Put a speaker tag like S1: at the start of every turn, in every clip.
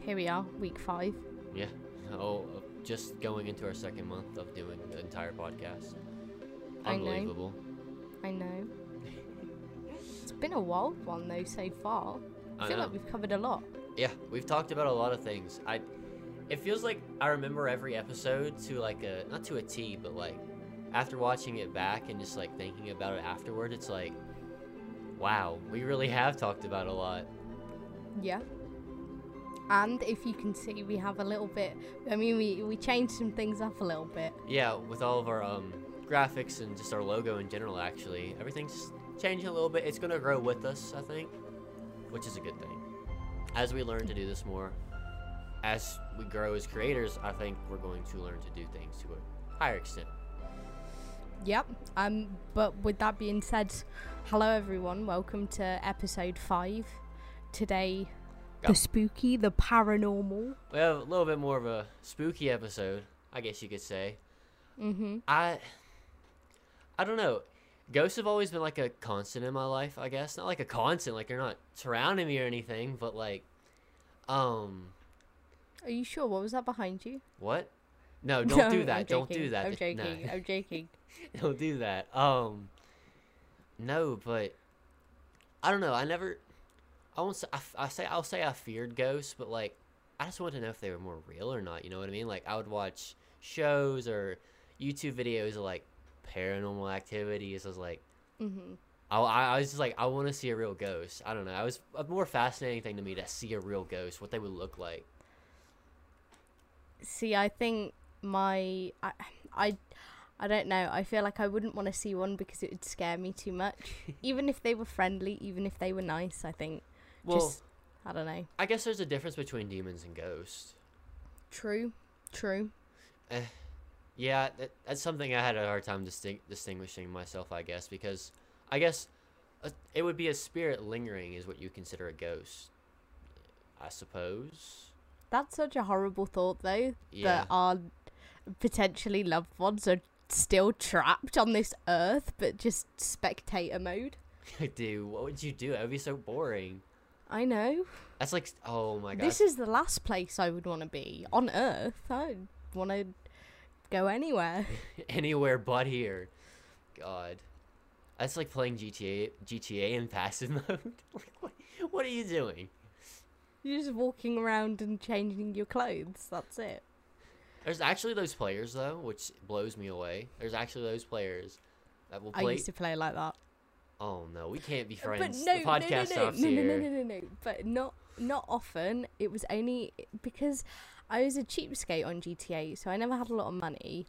S1: here we are, week five.
S2: Yeah. Oh, just going into our second month of doing the entire podcast.
S1: I know.
S2: Unbelievable.
S1: I know. It's been a wild one though so far. I
S2: I
S1: feel
S2: know.
S1: like we've covered a lot.
S2: Yeah, we've talked about a lot of things. I it feels like I remember every episode to like a not to a T, but like after watching it back and just like thinking about it afterward, it's like wow, we really have talked about a lot.
S1: Yeah. And if you can see, we have a little bit. I mean, we we changed some things up a little bit.
S2: Yeah, with all of our um graphics and just our logo in general actually. Everything's changing a little bit. It's going to grow with us, I think, which is a good thing. As we learn to do this more, as we grow as creators, I think we're going to learn to do things to a higher extent.
S1: Yep. Um. But with that being said, hello everyone. Welcome to episode five. Today,
S2: Go.
S1: the spooky, the paranormal.
S2: We have a little bit more of a spooky episode, I guess you could say.
S1: Mm-hmm.
S2: I I don't know. Ghosts have always been like a constant in my life, I guess. Not like a constant, like they're not surrounding me or anything, but like um
S1: Are you sure? What was that behind you?
S2: what? No, don't
S1: No,
S2: do that. Don't do that.
S1: I'm joking.
S2: No.
S1: I'm joking.
S2: don't do that. Um No, but I don't know. I never I won't say I, I say I'll say I feared ghosts, but like I just wanted to know if they were more real or not, you know what I mean? Like I would watch shows or YouTube videos of like paranormal activities. I was like
S1: Mm-hmm.
S2: I, I I was just like, I want to see a real ghost. I don't know. It was a more fascinating thing to me to see a real ghost, what they would look like.
S1: See, I think my I, I I don't know. I feel like I wouldn't want to see one because it would scare me too much. even if they were friendly, even if they were nice, I think
S2: Well,
S1: just I don't know.
S2: I guess there's a difference between demons and ghosts.
S1: True. True.
S2: Eh, Yeah, that, that's something I had a hard time disting- distinguishing myself, I guess, because I guess a, it would be a spirit lingering is what you consider a ghost. I suppose.
S1: That's such a horrible thought though
S2: Yeah.
S1: that our potentially loved ones are still trapped on this earth but just spectator mode.
S2: Dude, what would you do? That would be so boring.
S1: I know.
S2: That's like, oh my god.
S1: This is the last place I would want to be on earth. I want to go anywhere.
S2: anywhere but here. God, that's like playing GTA GTA in passive mode. like, what, what are you doing?
S1: You're just walking around and changing your clothes. That's it.
S2: There's actually those players though, which blows me away. There's actually those players that will
S1: I used to play like that.
S2: Oh no, we can't be uh,
S1: But
S2: friends.
S1: no,
S2: the
S1: no, no,
S2: podcast
S1: no, no, no, no,
S2: here.
S1: no, no, no, no. But not not often. It was only because I was a cheapskate on GTA, so I never had a lot of money.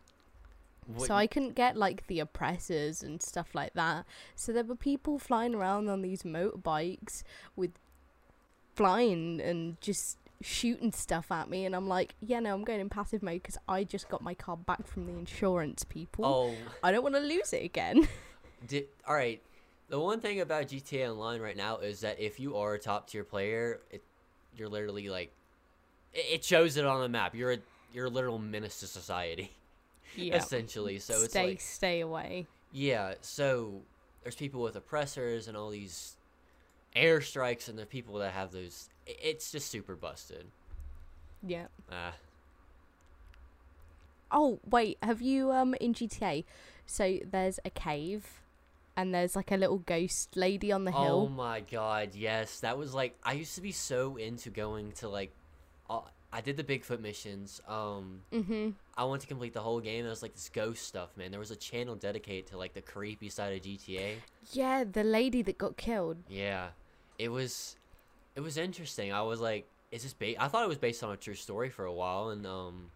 S2: What-
S1: So I couldn't get like the oppressors and stuff like that. So there were people flying around on these motorbikes with flying and just shooting stuff at me, and I'm like, yeah, no, I'm going in passive mode because I just got my car back from the insurance people.
S2: Oh,
S1: I don't want to lose it again.
S2: di- all right. The one thing about GTA Online right now is that if you are a top tier player, it, you're literally like, it, shows it on the map. You're a you're a literal menace to society,
S1: yeah.
S2: essentially. So it's
S1: stay,
S2: like
S1: stay away.
S2: Yeah, so there's people with oppressors and all these airstrikes, and the people that have those. It's just super busted.
S1: Yeah.
S2: Ah,
S1: Oh wait, have you um in GTA? So there's a cave, and there's like a little ghost lady on the
S2: oh
S1: hill.
S2: Oh my god, yes, that was like I used to be so into going to like, uh, I did the Bigfoot missions. Um,
S1: Mm-hmm.
S2: I wanted to complete the whole game. It was like this ghost stuff, man. There was a channel dedicated to like the creepy side of GTA.
S1: Yeah, the lady that got killed.
S2: Yeah, it was, it was interesting. I was like, is this ba- I thought it was based on a true story for a while, and um,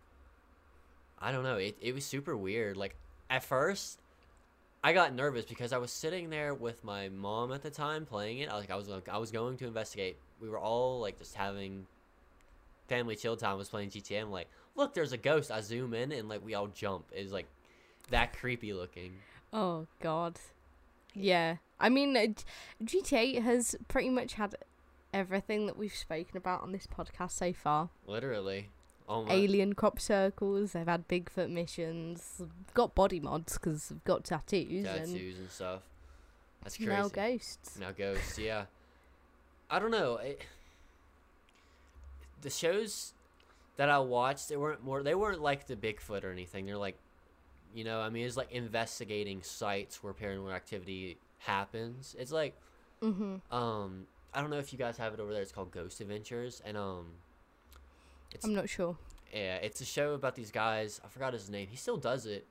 S2: I don't know. It it was super weird. Like at first, I got nervous because I was sitting there with my mom at the time playing it. I like I was like I was going to investigate. We were all like just having family chill time. I was playing GTA. I'm like, look, there's a ghost. I zoom in and like we all jump. It's like that creepy looking.
S1: Oh God. Yeah, I mean, uh, GTA has pretty much had everything that we've spoken about on this podcast so far.
S2: Literally. Oh.
S1: Alien crop circles. They've had Bigfoot missions. Got body mods because they've got tattoos,
S2: tattoos and stuff. That's crazy.
S1: now ghosts.
S2: Now ghosts, yeah. I don't know. It, the shows that I watched, they weren't more. They weren't like the Bigfoot or anything. They're like, you know, I mean, it's like investigating sites where paranormal activity happens. It's like,
S1: Mm-hmm.
S2: um, I don't know if you guys have it over there. It's called Ghost Adventures, and um, it's
S1: I'm not sure.
S2: yeah, it's a show about these guys. I forgot his name. He still does it,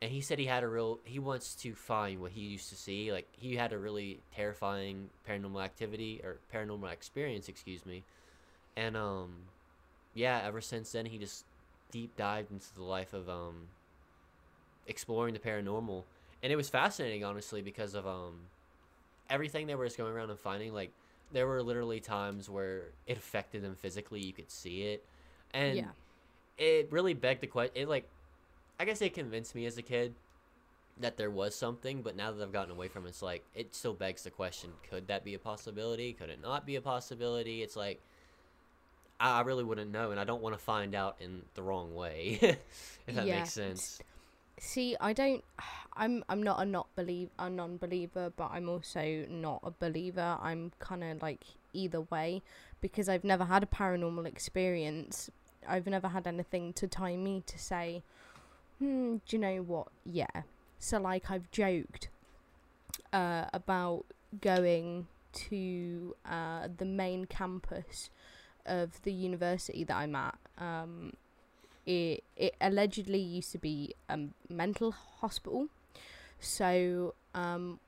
S2: and he said he had a real. He wants to find what he used to see. Like he had a really terrifying paranormal activity or paranormal experience, excuse me, and um, yeah. Ever since then, he just deep dived into the life of um, exploring the paranormal, and it was fascinating, honestly, because of um, everything they were just going around and finding. Like there were literally times where it affected them physically. You could see it, and
S1: yeah.
S2: it really begged the question. It like, I guess it convinced me as a kid that there was something, but now that I've gotten away from it, it's like it still begs the question: Could that be a possibility? Could it not be a possibility? It's like I, I really wouldn't know, and I don't want to find out in the wrong way. if that
S1: Yeah,
S2: makes sense.
S1: See, I don't. I'm I'm not a not believe a non-believer, but I'm also not a believer. I'm kind of like either way because I've never had a paranormal experience. I've never had anything to tie me to say, hmm, do you know what? Yeah. So like I've joked uh, about going to uh, the main campus of the university that I'm at. Um, it it allegedly used to be a mental hospital, so um,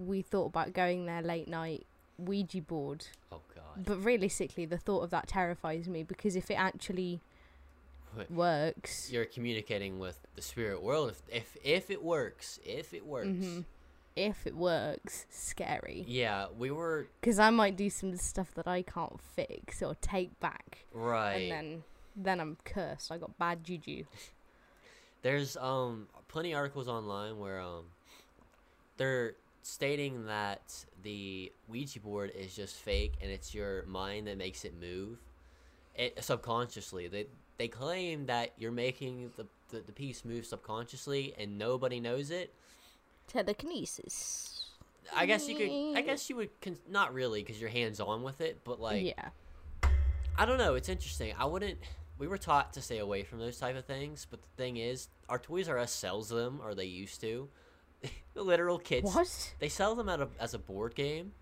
S1: we thought about going there late night Ouija board.
S2: Oh God.
S1: But realistically, the thought of that terrifies me because if it actually
S2: Wait.
S1: works,
S2: You're communicating with the spirit world. If if if it works, if it works.
S1: Mhm. if it works, scary.
S2: Yeah, we were
S1: Because I might do some stuff that I can't fix or take back,
S2: right.
S1: and then then I'm cursed. I got bad juju.
S2: There's um plenty of articles online where um they're stating that the Ouija board is just fake and it's your mind that makes it move, it subconsciously. They they claim that you're making the the, the piece move subconsciously and nobody knows it.
S1: Telekinesis.
S2: I guess you could. I guess you would. Con- not really, because you're hands on with it. But like,
S1: yeah.
S2: I don't know. It's interesting. I wouldn't. We were taught to stay away from those type of things, but the thing is, our Toys R Us sells them, or they used to. the literal kids.
S1: What?
S2: They sell them at a, as a board game.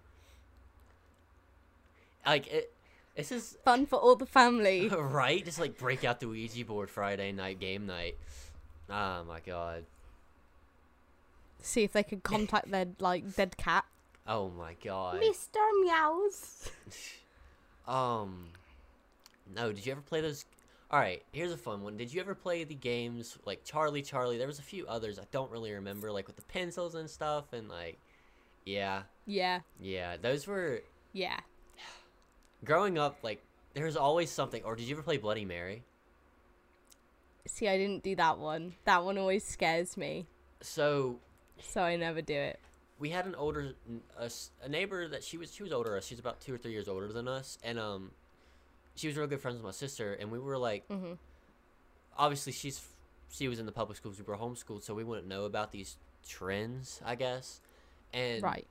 S2: Like it. This is
S1: Fun for all the family.
S2: right. Just like break out the Ouija board Friday night game night. Oh my god.
S1: See if they could contact their like dead cat.
S2: Oh my god.
S1: Mr. Meows.
S2: Um, no. Did you ever play those? All right. Here's a fun one. Did you ever play the games like Charlie Charlie? There was a few others I don't really remember, like with the pencils and stuff, and like, yeah,
S1: Yeah.
S2: yeah. Those were
S1: Yeah.
S2: growing up. Like, there was always something. Or did you ever play Bloody Mary?
S1: See, I didn't do that one. That one always scares me,
S2: So
S1: so I never do it.
S2: we had an older a neighbor that she was she was older us. She's about two or three years older than us, and um, she was real good friends with my sister, and we were like,
S1: Mhm.
S2: obviously she's she was in the public schools. We were homeschooled, so we wouldn't know about these trends, I guess. And
S1: Right.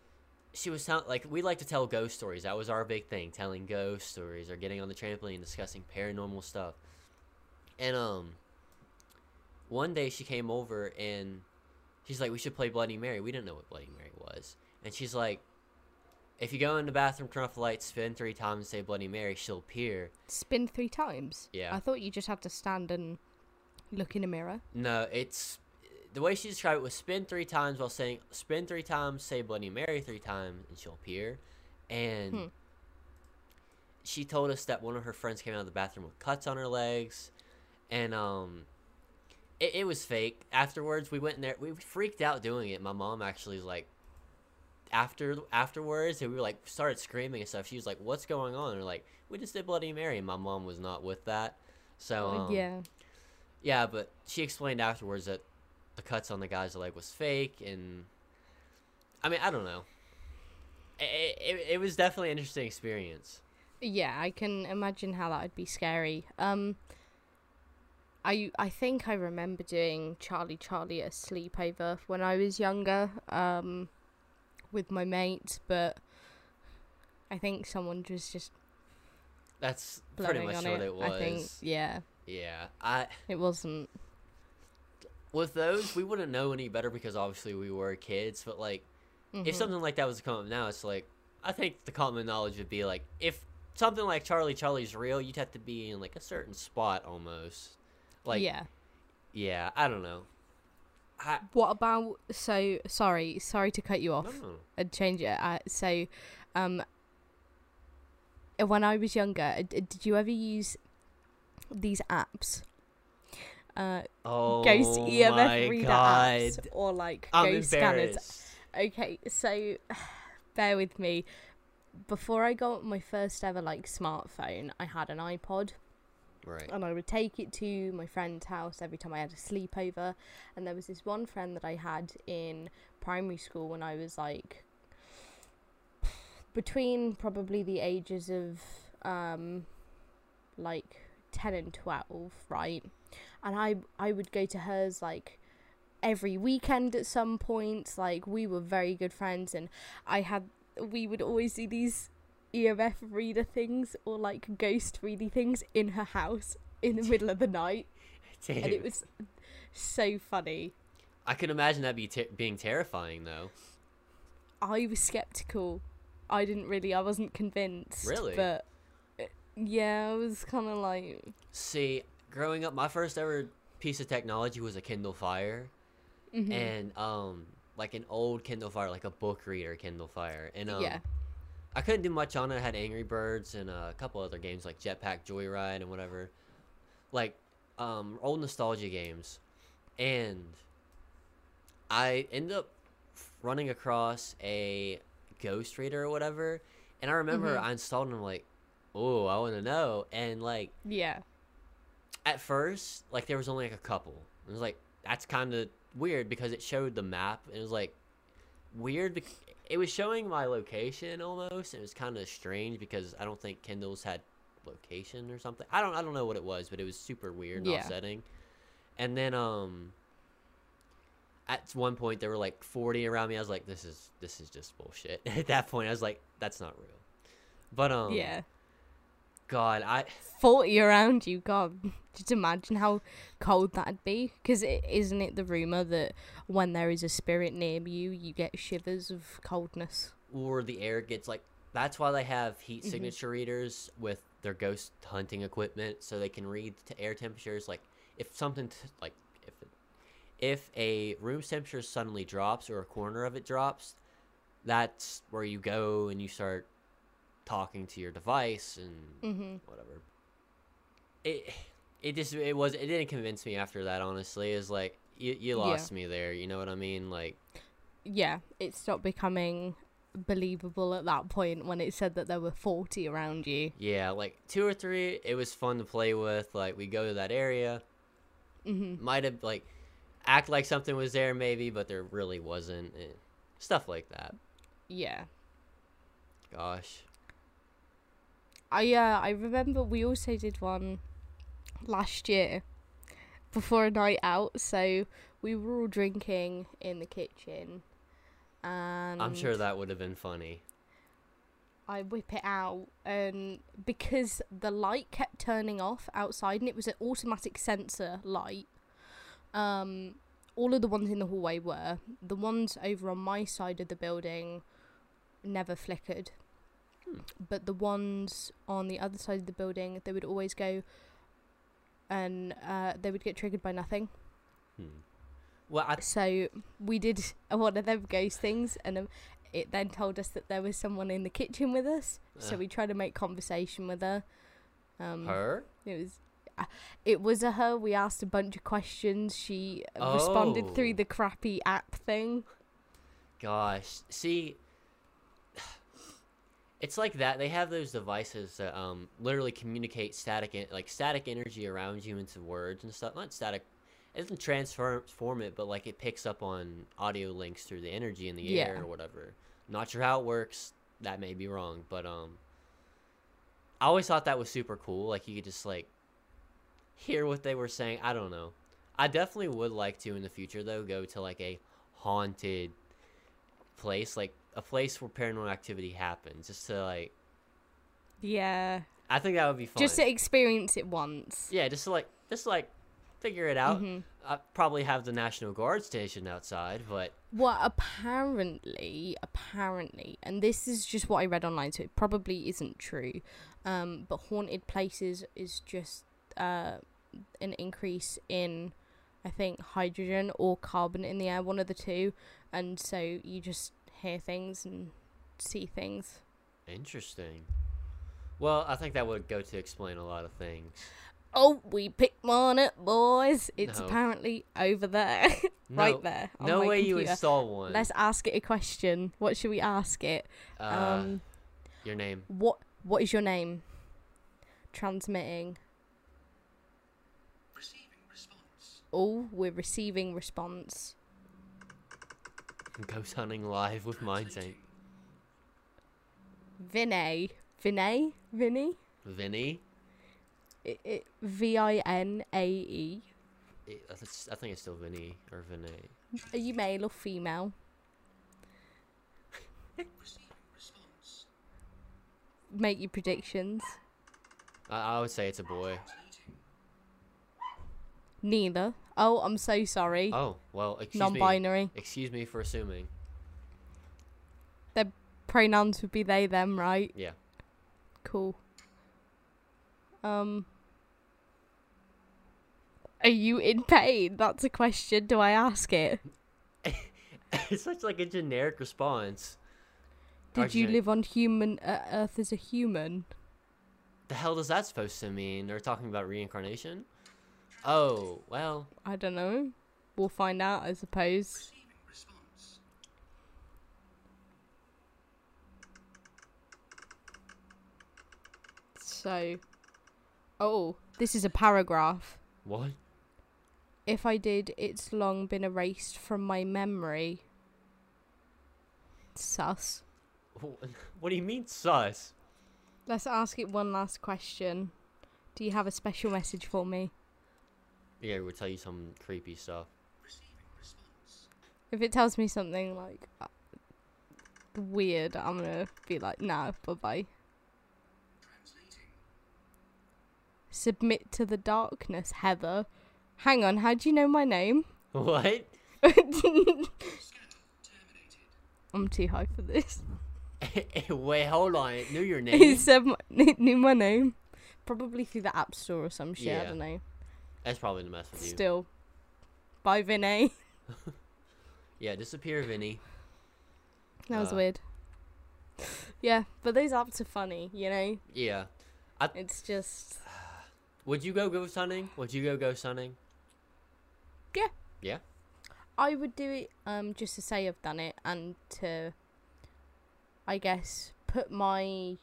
S2: she was telling like we like to tell ghost stories. That was our big thing, telling ghost stories or getting on the trampoline and discussing paranormal stuff. And um one day she came over and she's like, "We should play Bloody Mary." We didn't know what Bloody Mary was. And she's like, "If you go in the bathroom, turn off the lights, spin 3 times say Bloody Mary, she'll appear."
S1: Spin three times.
S2: Yeah.
S1: I thought you just had to stand and look in a mirror.
S2: No, it's the way she described it was spin three times while saying spin three times, say Bloody Mary three times, and she'll appear. And
S1: Hmm.
S2: she told us that one of her friends came out of the bathroom with cuts on her legs, and um, it, it was fake. Afterwards, we went in there. We freaked out doing it. My mom actually was like, after afterwards, and we were like started screaming and stuff. She was like, "What's going on?" And we're like, "We just did Bloody Mary." And my mom was not with that. So um,
S1: yeah.
S2: yeah, but she explained afterwards that the cuts on the guy's leg was fake, and I mean, I don't know. It, it, it was definitely an interesting experience.
S1: Yeah, I can imagine how that would be scary. Um, I I think I remember doing Charlie Charlie a sleepover when I was younger, um, with my mates, but I think someone was just
S2: That's pretty much what
S1: it.
S2: it was.
S1: I think yeah,
S2: Yeah, I
S1: it wasn't.
S2: with those we wouldn't know any better because obviously we were kids. But like, if
S1: Mhm.
S2: something like that was to come up now, it's like I think the common knowledge would be like if something like Charlie Charlie's real, you'd have to be in like a certain spot almost. Like yeah,
S1: yeah.
S2: I don't know. I
S1: What about so sorry, sorry to cut you off.
S2: no,
S1: and change it. Uh, so, um, when I was younger, uh, did you ever use these apps? Uh,
S2: Oh
S1: ghost EMF
S2: my
S1: reader
S2: god.
S1: apps or like
S2: I'm
S1: ghost scanners. Okay, so bear with me. Before I got my first ever like smartphone, I had an iPod
S2: Right.
S1: and I would take it to my friend's house every time I had a sleepover. And there was this one friend that I had in primary school when I was like between probably the ages of um like 10 and 12, right? And I I would go to hers like every weekend at some point. Like we were very good friends and I had we would always do these EMF reader things or like ghost reading things in her house in the middle of the night, and it was so funny.
S2: I can imagine that be ter- being terrifying though.
S1: I was skeptical. I didn't really. I wasn't convinced.
S2: Really?
S1: But uh, yeah, I was kind of like.
S2: See, growing up, my first ever piece of technology was a Kindle Fire,
S1: mhm.
S2: and um, like an old Kindle Fire, like a book reader Kindle Fire, and um,
S1: yeah.
S2: I couldn't do much on it. I had Angry Birds and uh, a couple other games like Jetpack Joyride and whatever, like um, old nostalgia games, and I ended up running across a Ghost Reader or whatever, and I remember
S1: Mhm.
S2: I installed and I'm like, oh, I want to know, and like
S1: Yeah.
S2: at first, like there was only like a couple. It was like that's kind of weird because it showed the map. And It was like weird. It was showing my location almost. It was kind of strange because I don't think Kindles had location or something. I don't. I don't know what it was, but it was super weird and
S1: Yeah.
S2: offsetting. And then um. At one point, there were like forty around me. I was like, "This is this is just bullshit." At that point, I was like, "That's not real." But um,
S1: yeah.
S2: God, I
S1: 40 around you, God. Just imagine how cold that'd be. Because is isn't it the rumour that when there is a spirit near you, you get shivers of coldness?
S2: or the air gets like that's why they have heat
S1: Mhm.
S2: signature readers with their ghost hunting equipment so they can read to air temperatures like if something t- like if it, if a room temperature suddenly drops or a corner of it drops that's where you go and you start talking to your device and
S1: Mm-hmm.
S2: whatever it it just it was it didn't convince me after that honestly is like you, you
S1: Yeah.
S2: lost me there you know what i mean like
S1: Yeah, it stopped becoming believable at that point when it said that there were 40 around you.
S2: Yeah, like two or three, it was fun to play with. Like we go to that area,
S1: Mm-hmm.
S2: might have like act like something was there maybe, but there really wasn't. Stuff like that.
S1: Yeah.
S2: Gosh,
S1: I uh, I remember we also did one last year before a night out. So we were all drinking in the kitchen, and
S2: I'm sure that would have been funny.
S1: I whip it out, and because the light kept turning off outside, and it was an automatic sensor light. Um, all of the ones in the hallway were the ones over on my side of the building never flickered. But the ones on the other side of the building they would always go, and uh, they would get triggered by nothing.
S2: Hmm. Well, I
S1: So we did one of them ghost things, and um, it then told us that there was someone in the kitchen with us. So
S2: Uh.
S1: we tried to make conversation with her. Um,
S2: her.
S1: It was, uh, it was a her. We asked a bunch of questions. She uh, responded through
S2: Oh.
S1: the crappy app thing.
S2: Gosh, see, it's like that. They have those devices that um literally communicate static like static energy around you into words and stuff. Not static. It doesn't transform it, but like it picks up on audio links through the energy in the air or whatever. Not sure how it works. That may be wrong, but um, I always thought that was super cool. Like you could just like hear what they were saying. I don't know. I definitely would like to in the future though go to like a haunted place, like a place where paranormal activity happens, just to like
S1: Yeah,
S2: I think that would be fun.
S1: Just to experience it once.
S2: yeah, just to like, just to like, figure it out.
S1: Mhm.
S2: I probably have the National Guard stationed outside, but
S1: Well, apparently, apparently, and this is just what I read online, so it probably isn't true. Um, but haunted places is just uh, an increase in, I think, hydrogen or carbon in the air, one of the two, and so you just hear things and see things.
S2: interesting. Well, I think that would go to explain a lot of things.
S1: Oh, we picked one up, boys. It's
S2: No.
S1: apparently over there, right
S2: No-
S1: there. On
S2: No
S1: my
S2: way you
S1: computer.
S2: install one.
S1: Let's ask it a question. What should we ask it?
S2: uh,
S1: um,
S2: your name.
S1: What What is your name? Transmitting.
S3: Receiving response.
S1: Oh, we're receiving response.
S2: Ghost hunting live with Mind Tank.
S1: Vinay. Vinay? Vinny?
S2: Vinny.
S1: I I V I N A E.
S2: I I th- I think it's still Vinny or Vinay.
S1: Are you male or female? Make your predictions.
S2: I, I would say it's a boy.
S1: Neither. Oh, I'm so sorry.
S2: Oh well, excuse
S1: Non
S2: me. Excuse me for assuming.
S1: Their pronouns would be they, them, right?
S2: Yeah.
S1: Cool. Um. Are you in pain? That's a question. Do I ask it?
S2: it's such like a generic response.
S1: Did you live on human uh, Earth as a human?
S2: The hell does that supposed to mean? They're talking about reincarnation. Oh well.
S1: I don't know. We'll find out, I suppose. So, oh, this is a paragraph.
S2: What?
S1: If I did, it's long been erased from my memory. Sus.
S2: What do you mean sus?
S1: Let's ask it one last question. Do you have a special message for me?
S2: Yeah, it will tell you some creepy stuff.
S1: If it tells me something like uh, weird, I'm gonna be like, nah, bye bye. Submit to the darkness, Heather. Hang on, how do you know my name?
S2: What?
S1: I'm too high for this.
S2: Wait, hold on. It knew your name.
S1: He
S2: name.
S1: said my, knew my name. Probably through the App Store or some shit. I don't know.
S2: That's probably the mess with you.
S1: Still, bye, Vinay.
S2: Yeah, disappear, Vinny.
S1: That was
S2: Uh.
S1: weird. Yeah, but those apps are funny. You know,
S2: Yeah.
S1: it's just
S2: Would you go ghost hunting? Would you go ghost hunting? Yeah. Yeah.
S1: I would do it um just to say I've done it and to I guess put my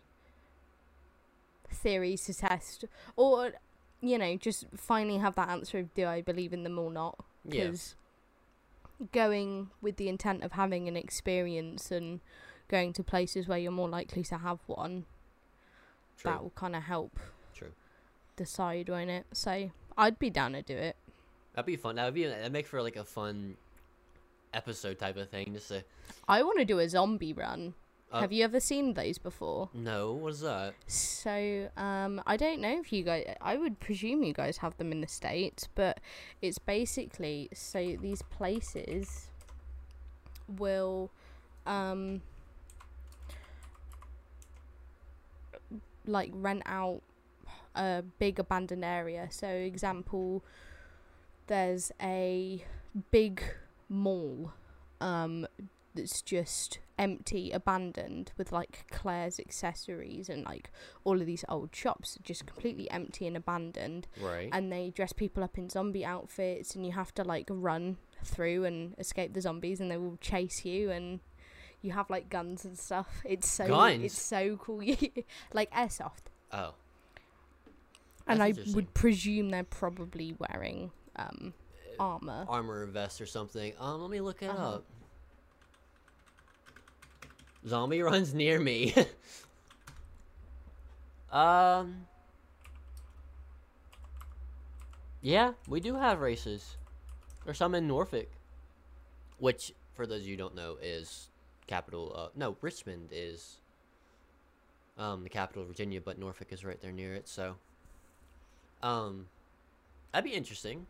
S1: theories to test or you know just finally have that answer of do I believe in them or not
S2: Yeah.
S1: because going with the intent of having an experience and going to places where you're more likely to have one
S2: True.
S1: that will kind of help
S2: True.
S1: decide won't it so I'd be down to do it
S2: That'd be fun. That would be that'd make for like a fun episode type of thing. Just to
S1: I want to do a zombie run
S2: Uh,
S1: have you ever seen those before
S2: no, what is that?
S1: So, um, I don't know if you guys. I would presume you guys have them in the states, but it's basically so these places will, um, like rent out a big abandoned area. So, example, there's a big mall, um, that's just empty, abandoned, with like Claire's accessories and like all of these old shops, just completely empty and abandoned.
S2: Right.
S1: And they dress people up in zombie outfits, and you have to like run through and escape the zombies, and they will chase you and. You have like guns and stuff. It's so
S2: Guns?
S1: it's so cool. like airsoft,
S2: oh.
S1: and
S2: That's
S1: I would presume they're probably wearing um armor.
S2: armor vest or something. Um, let me look it
S1: Uh-huh.
S2: up. Zombie runs near me. um. Yeah, we do have races. There's some in Norfolk, which, for those of you who don't know, is capital. Uh, no, Richmond is um, the capital of Virginia, but Norfolk is right there near it. So, um, that'd be interesting.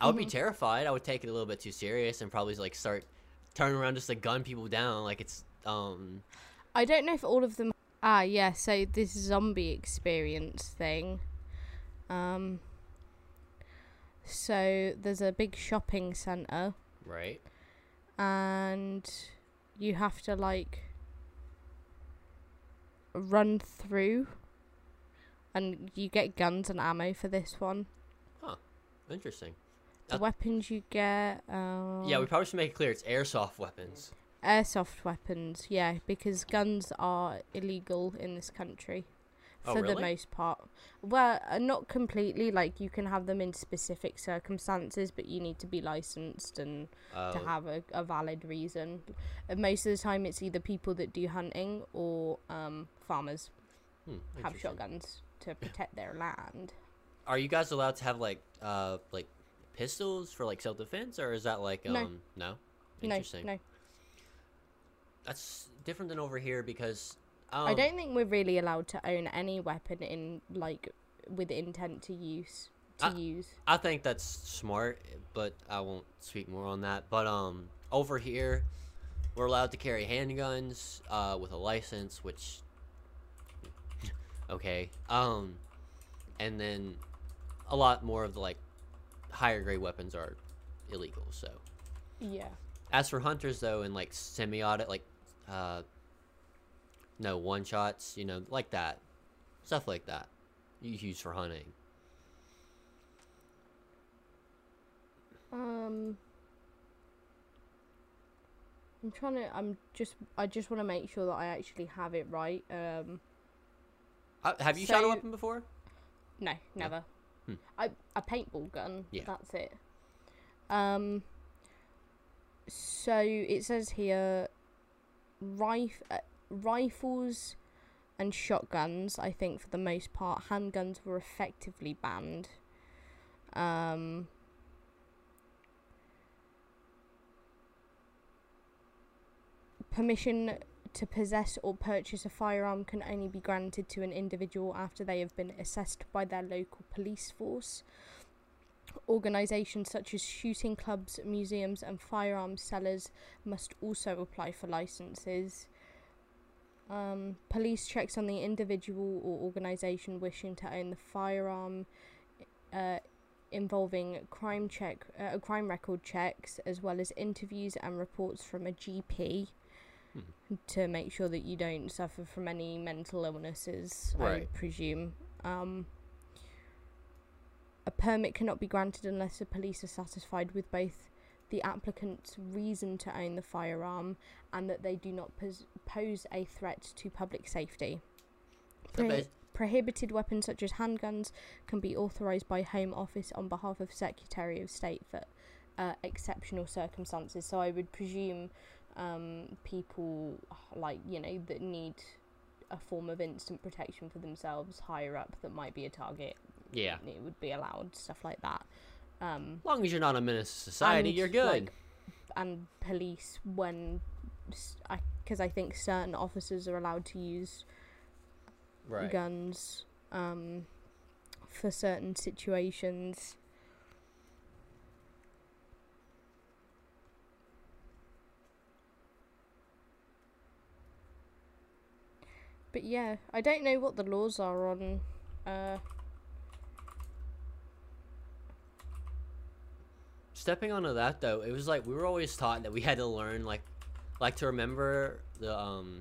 S2: I would be
S1: Mhm.
S2: terrified. I would take it a little bit too serious and probably like start turning around just to gun people down like it's um
S1: I don't know if all of them. Ah, yeah. So this zombie experience thing. Um. So there's a big shopping center,
S2: right.
S1: and you have to like run through, and you get guns and ammo for this one. Huh.
S2: Interesting.
S1: The
S2: Uh,
S1: weapons you get. Um,
S2: Yeah, we probably should make it clear it's airsoft weapons.
S1: Airsoft weapons. Yeah, because guns are illegal in this country.
S2: Oh,
S1: for the most part. Well, uh, not completely. Like you can have them in specific circumstances, but you need to be licensed and
S2: Uh,
S1: to have a, a valid reason. And most of the time, it's either people that do hunting or um, farmers
S2: hmm,
S1: have shotguns to protect their land.
S2: Are you guys allowed to have like uh like pistols for like self defense, or is that like um
S1: No.
S2: no?
S1: No,
S2: Interesting.
S1: no,
S2: That's different than over here because um,
S1: I don't think we're really allowed to own any weapon in like with intent to use to
S2: I-
S1: use.
S2: I think that's smart, but I won't speak more on that. But um, over here, we're allowed to carry handguns uh, with a license, which okay. Um, and then a lot more of the like higher grade weapons are illegal. So
S1: Yeah.
S2: as for hunters though, and like semi-auto, like uh, no one shots, you know, like that, stuff like that, you use for hunting.
S1: Um, I'm trying to. I'm just. I just want to make sure that I actually have it right. Um,
S2: Uh, have you shot a weapon before?
S1: no, never.
S2: Hmm.
S1: I a paintball gun.
S2: Yeah.
S1: That's it. Um. So it says here, rif- uh, rifles and shotguns. I think for the most part, handguns were effectively banned. Um. Permission to possess or purchase a firearm can only be granted to an individual after they have been assessed by their local police force. Organisations such as shooting clubs, museums, and firearms sellers must also apply for licenses. Um, police checks on the individual or organisation wishing to own the firearm, uh, involving crime check, uh, crime record checks, as well as interviews and reports from a GP to make sure that you don't suffer from any mental illnesses, I presume. Um, a permit cannot be granted unless the police are satisfied with both the applicant's reason to own the firearm and that they do not pos- pose a threat to public safety. Prohi- prohibited weapons such as handguns can be authorised by Home Office on behalf of Secretary of State for uh, exceptional circumstances. So I would presume um, people like you know that need a form of instant protection for themselves higher up that might be a target.
S2: Yeah.
S1: it would be allowed stuff like that. Um,
S2: long as you're not a menace to society,
S1: and,
S2: you're good.
S1: like, and police when because I, think certain officers are allowed to use
S2: right.
S1: guns um, for certain situations. But yeah, I don't know what the laws are on. Uh,
S2: Stepping onto that though, it was like we were always taught that we had to learn like, like to remember the um,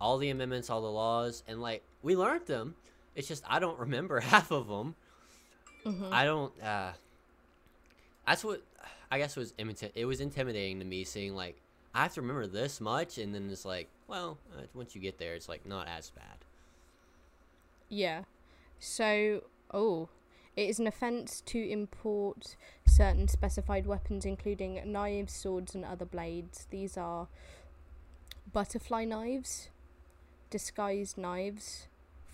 S2: all the amendments, all the laws, and like we learned them. It's just I don't remember half of them.
S1: mhm.
S2: I don't. uh That's what I guess was It was intimidating to me seeing like I have to remember this much, and then it's like, well, uh, once you get there, it's like not as bad.
S1: Yeah. So, oh, it is an offence to import certain specified weapons, including knives, swords, and other blades. These are butterfly knives, disguised knives,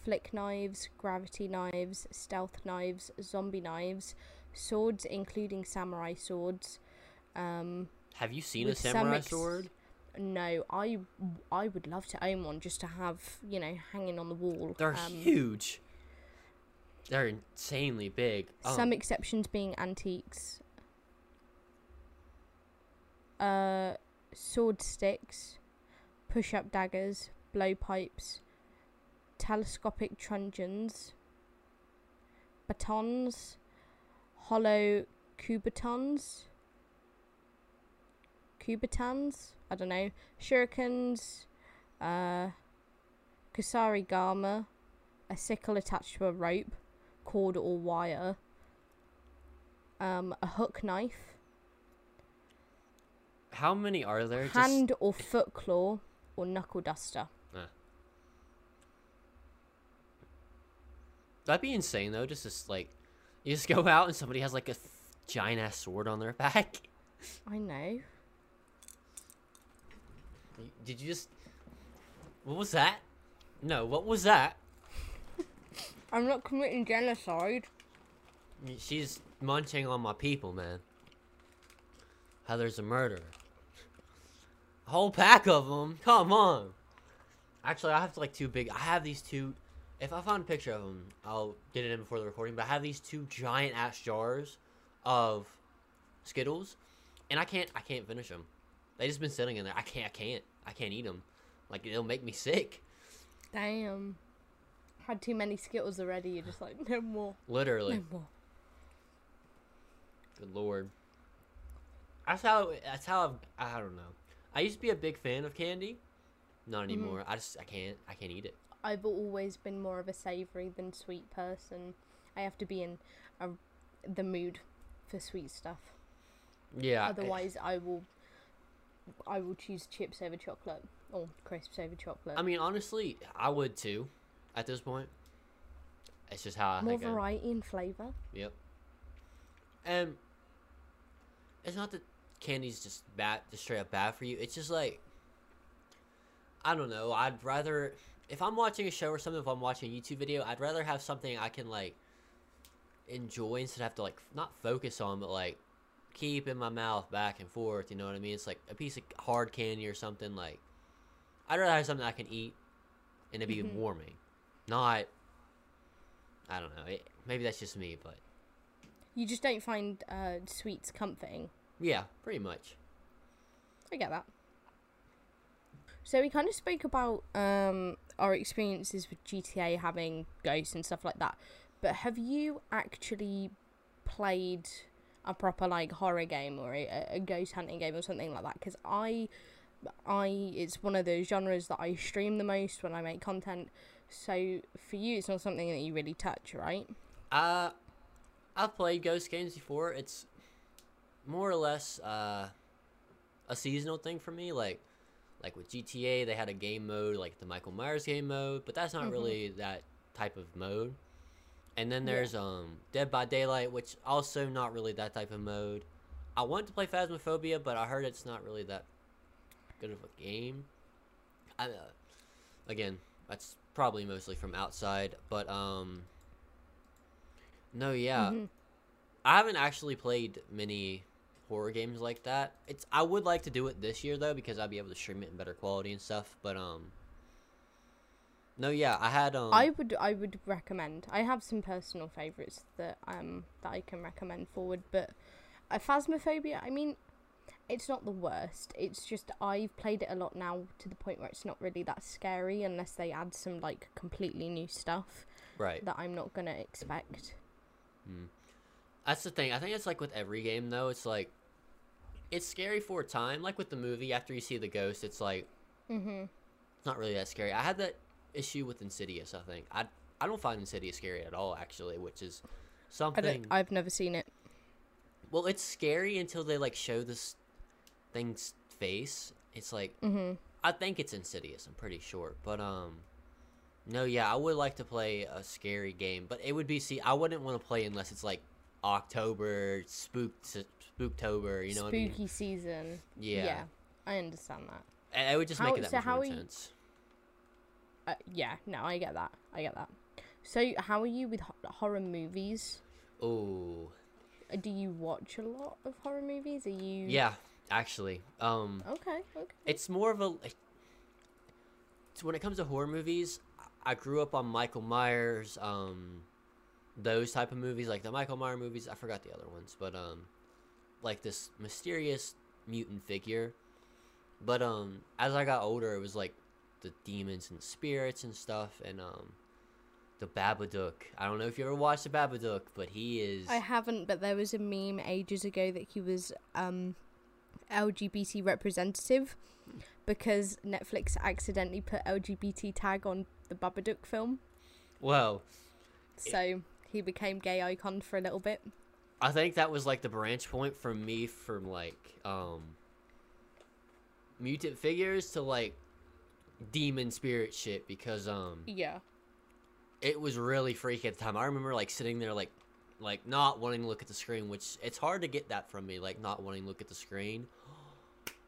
S1: flick knives, gravity knives, stealth knives, zombie knives, swords, including samurai swords. Um,
S2: Have you seen a samurai
S1: ex-
S2: sword?
S1: no, I I would love to own one just to have you know hanging on the wall.
S2: They're
S1: Um,
S2: huge. They're insanely big.
S1: Some
S2: Um,
S1: exceptions being antiques. Uh, sword sticks, push-up daggers, blowpipes, telescopic truncheons, batons, hollow kubotans, kubotans. I don't know. Shurikens, uh, kusarigama, a sickle attached to a rope, cord or wire, um, a hook knife,
S2: how many are there? Just-
S1: hand or foot claw, or knuckle duster.
S2: That'd be insane though. Just this like, you just go out and somebody has like a th- giant ass sword on their back.
S1: I know.
S2: Did you just? What was that? No, what was that?
S1: I'm not committing genocide.
S2: She's munching on my people, man. Heather's a murderer. A whole pack of them. Come on. Actually, I have like two big. I have these two. If I find a picture of them, I'll get it in before the recording. But I have these two giant ass jars of Skittles, and I can't. I can't finish them. They just been sitting in there. I can't. I can't. I can't eat them. Like it'll make me sick.
S1: Damn. Had too many skittles already. You're just like, no more.
S2: Literally.
S1: No more.
S2: Good lord. That's how. That's how. I've, I don't know. I used to be a big fan of candy. Not mm-hmm. anymore. I just. I can't. I can't eat it.
S1: I've always been more of a savoury than sweet person. I have to be in a, the mood for sweet stuff.
S2: Yeah. I-
S1: Otherwise, I will. I will choose chips over chocolate or crisps over chocolate.
S2: I mean, honestly, I would too. At this point, it's just how I
S1: more variety and flavour.
S2: Yep. And it's not that candy's just bad, just straight up bad for you. It's just like I don't know. I'd rather if I'm watching a show or something. If I'm watching a YouTube video, I'd rather have something I can like enjoy instead of have to like not focus on, but like keep in my mouth back and forth. You know what I mean? It's like a piece of hard candy or something. Like I'd rather have something I can eat and it be
S1: Mhm.
S2: warming, not. I don't know. It, maybe that's just me, but
S1: You just don't find uh, sweets comforting.
S2: yeah, pretty much.
S1: I get that. So we kind of spoke about um, our experiences with GTA having ghosts and stuff like that. But have you actually played a proper like horror game or a, a ghost hunting game or something like that? Because I, I it's one of those genres that I stream the most when I make content. So for you, it's not something that you really touch, right?
S2: Uh, I've played ghost games before. It's more or less uh, a seasonal thing for me. Like, like with GTA, they had a game mode, like the Michael Myers game mode, but that's not
S1: Mhm.
S2: really that type of mode. And then
S1: Yeah.
S2: there's um Dead by Daylight, which also not really that type of mode. I want to play Phasmophobia, but I heard it's not really that good of a game. I, uh, again, that's probably mostly from outside, but um, no, yeah,
S1: Mhm.
S2: I haven't actually played many horror games like that. It's I would like to do it this year though because I'd be able to stream it in better quality and stuff. But um, no, yeah, I had um,
S1: I would I would recommend. I have some personal favorites that um that I can recommend forward, but uh, Phasmophobia. I mean, it's not the worst. It's just I've played it a lot now to the point where it's not really that scary unless they add some like completely new stuff
S2: right.
S1: that I'm not gonna expect.
S2: Mm. That's the thing. I think it's like with every game though. It's like it's scary for a time. Like with the movie, after you see the ghost, it's like
S1: Mhm.
S2: it's not really that scary. I had that issue with Insidious. I think I I don't find Insidious scary at all actually, which is something.
S1: don't. I've never seen it.
S2: Well, it's scary until they like show this thing's face. It's like
S1: Mhm.
S2: I think it's Insidious. I'm pretty sure, but um, no, yeah, I would like to play a scary game, but it would be see. I wouldn't want to play unless it's like October, spook, Spooktober. You know what I
S1: Spooky
S2: mean?
S1: season.
S2: Yeah,
S1: Yeah, I understand that.
S2: And it would just
S1: How-
S2: make it that
S1: so
S2: much
S1: how
S2: more
S1: you-
S2: intense.
S1: Uh, yeah, no, I get that. I get that. So, how are you with ho- horror movies?
S2: Oh,
S1: Do you watch a lot of horror movies? Are you?
S2: yeah. Actually. Um,
S1: Okay, okay.
S2: it's more of a. It's when it comes to horror movies, I grew up on Michael Myers, um, those type of movies, like the Michael Myers movies. I forgot the other ones, but um, like this mysterious mutant figure. But um, as I got older, it was like the demons and spirits and stuff, and um, the Babadook. I don't know if you ever watched the Babadook, but he is.
S1: I haven't, but there was a meme ages ago that he was um, LGBT representative because Netflix accidentally put LGBT tag on the Babadook film,
S2: well,
S1: so he became gay icon for a little bit.
S2: I think that was like the branch point for me from like um mutant figures to like demon spirit shit because um
S1: Yeah.
S2: it was really freaky at the time. I remember like sitting there like like not wanting to look at the screen, which it's hard to get that from me, like not wanting to look at the screen.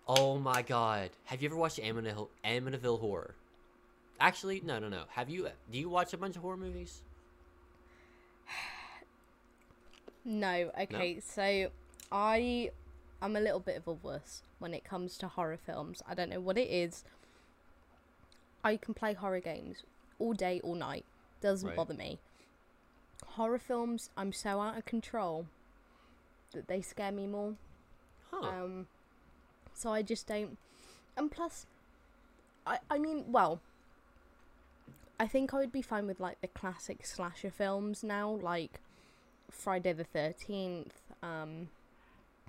S2: Oh my god. Have you ever watched Amityville, Amityville Horror? Actually, no, no, no. Have you do you watch a bunch of horror movies?
S1: No, okay, so I I'm a little bit of a wuss when it comes to horror films. I don't know what it is. I can play horror games all day, all night. Doesn't
S2: Right.
S1: bother me. Horror films, I'm so out of control that they scare me more.
S2: Huh.
S1: Um, so I just don't. And plus, I I mean, well, I think I would be fine with like the classic slasher films now, like Friday the Thirteenth, um,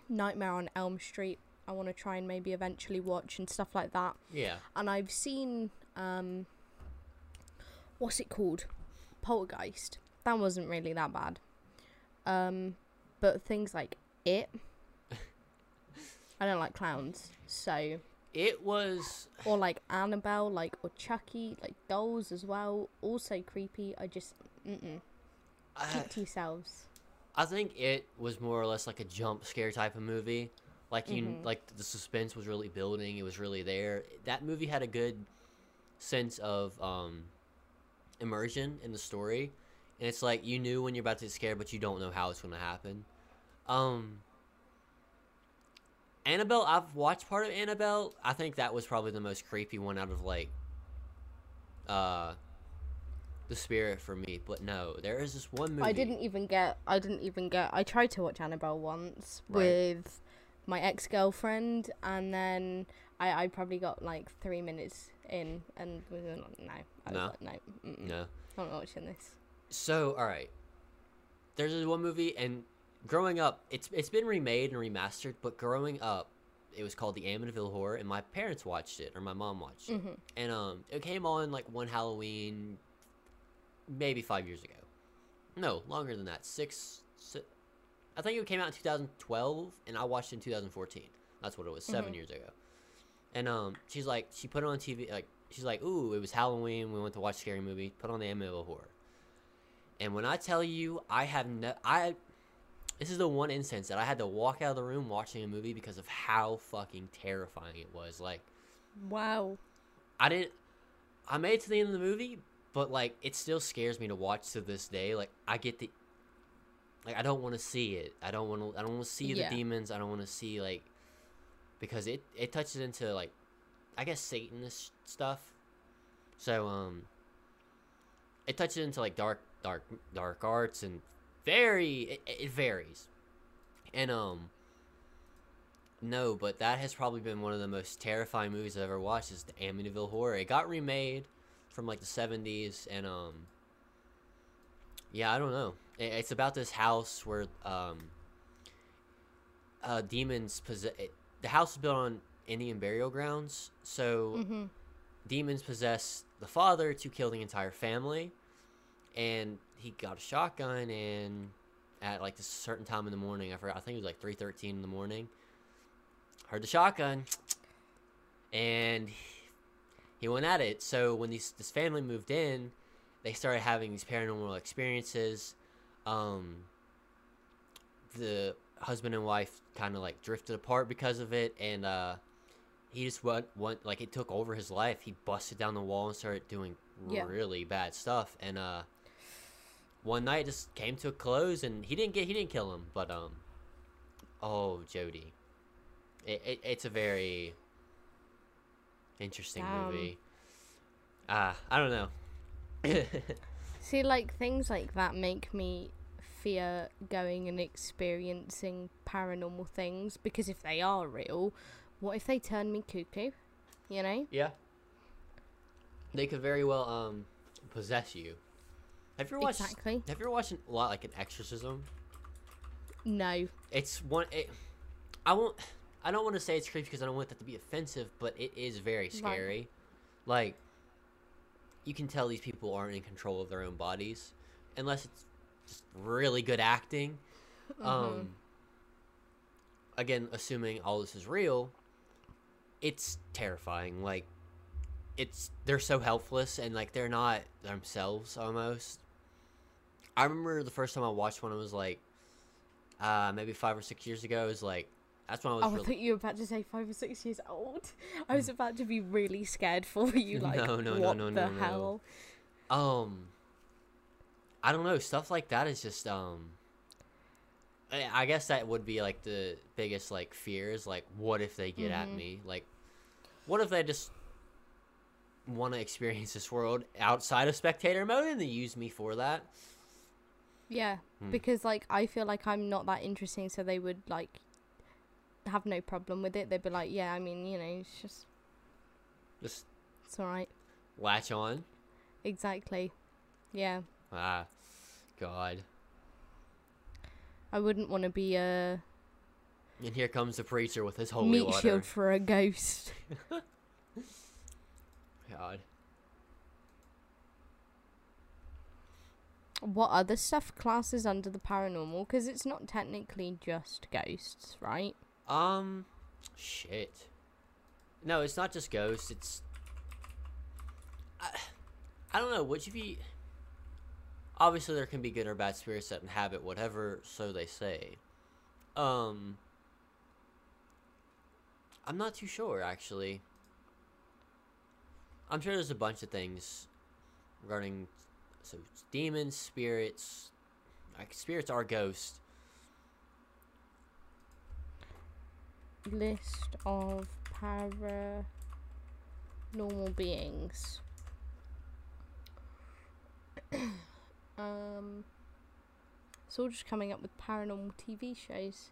S1: Nightmare on Elm Street. I want to try and maybe eventually watch and stuff like that.
S2: yeah.
S1: And I've seen um, what's it called, Poltergeist. That wasn't really that bad. Um, but things like it. I don't like clowns, so
S2: It was
S1: or like Annabelle, like or Chucky, like dolls as well. Also creepy. I just mm-mm.
S2: I,
S1: keep to yourselves.
S2: I think it was more or less like a jump scare type of movie. Like you,
S1: Mhm.
S2: like the suspense was really building. It was really there. That movie had a good sense of um, immersion in the story, and it's like you knew when you're about to get scared, but you don't know how it's going to happen. Um, Annabelle, I've watched part of Annabelle. I think that was probably the most creepy one out of like, uh, the spirit for me. But no, there is this one movie.
S1: I didn't even get. I didn't even get. I tried to watch Annabelle once
S2: Right.
S1: with my ex girlfriend, and then I, I probably got like three minutes in, and was like, no, I was
S2: No?
S1: like, no, mm-mm,
S2: No.
S1: I'm not watching this.
S2: So, all right. There's this one movie, and growing up, it's it's been remade and remastered. But growing up, it was called The Amityville Horror, and my parents watched it, or my mom watched it,
S1: Mhm.
S2: and um, it came on like one Halloween, maybe five years ago. No, longer than that. Six. si I think it came out in 2012, and I watched it in 2014. That's what it was, 7
S1: Mhm.
S2: years ago. And um, she's like, she put it on TV, like she's like, ooh, it was Halloween. We went to watch a scary movie. Put on the Amityville Horror. And when I tell you, I have no, I, this is the one instance that I had to walk out of the room watching a movie because of how fucking terrifying it was. Like,
S1: Wow.
S2: I didn't, I made it to the end of the movie, but like, it still scares me to watch to this day. Like, I get the, like, I don't want to see it. I don't want to, I don't want to see
S1: Yeah.
S2: the demons. I don't want to see like, because it it touches into like, I guess Satanist stuff. So um, it touches into like dark dark dark arts and very it, it varies. And um no but that has probably been one of the most terrifying movies i've ever watched is the amityville horror. It got remade from like the 70s and um yeah i don't know. It, it's about this house where um uh demons possess the house is built on indian burial grounds. So
S1: Mm-hmm.
S2: demons possess the father to kill the entire family and he got a shotgun and at like a certain time in the morning. I forgot i think it was like 3.13 in the morning. Heard the shotgun. And he went at it. So when these this family moved in they started having these paranormal experiences. Um the husband and wife kind of like drifted apart because of it. And uh he just went, went like it took over his life. He busted down the wall and started doing
S1: Yeah.
S2: really bad stuff. And uh one night just came to a close and he didn't get he didn't kill him but um oh jody It, it it's a very interesting
S1: Damn.
S2: movie. Ah, I don't know.
S1: See, like things like that make me fear going and experiencing paranormal things because if they are real, what if they turn me cuckoo? You know?
S2: yeah. They could very well um possess you. Have you watched
S1: Exactly.
S2: Have you ever watched a lot like an exorcism?
S1: No.
S2: It's one it, I won't I don't want to say it's creepy because I don't want that to be offensive, but it is very scary. Like you can tell these people aren't in control of their own bodies unless it's just really good acting.
S1: Mm-hmm.
S2: Um again, assuming all this is real, it's terrifying. Like it's they're so helpless and like they're not themselves almost. I remember the first time I watched one, it was like uh maybe five or six years ago. It was like that's when I was
S1: Oh, I thought you were about to say five or six years old. I was about to be really scared for you. Like,
S2: No, no, no,
S1: what
S2: no,
S1: the
S2: no, no.
S1: hell?
S2: um I don't know stuff like that is just um I I guess that would be like the biggest like fears like what if they get at
S1: Mhm.
S2: me like what if they just want to experience this world outside of spectator mode and they use me for that
S1: Yeah,
S2: Hmm.
S1: because like I feel like I'm not that interesting, so they would like have no problem with it. They'd be like, "Yeah, I mean, you know, it's just
S2: just
S1: it's all right."
S2: latch on
S1: Exactly. Yeah,
S2: ah god
S1: I wouldn't want to be a
S2: and here comes the preacher with his holy
S1: meat
S2: water
S1: shield for a ghost.
S2: god
S1: what other stuff classes under the paranormal? Because it's not technically just ghosts, right?
S2: Um, shit. No, it's not just ghosts. It's I, I don't know. Would you be? Obviously, there can be good or bad spirits that inhabit whatever, so they say. Um, I'm not too sure actually. I'm sure there's a bunch of things regarding so demons, spirits. Like spirits are ghosts.
S1: List of paranormal beings. um, it's just coming up with paranormal TV shows.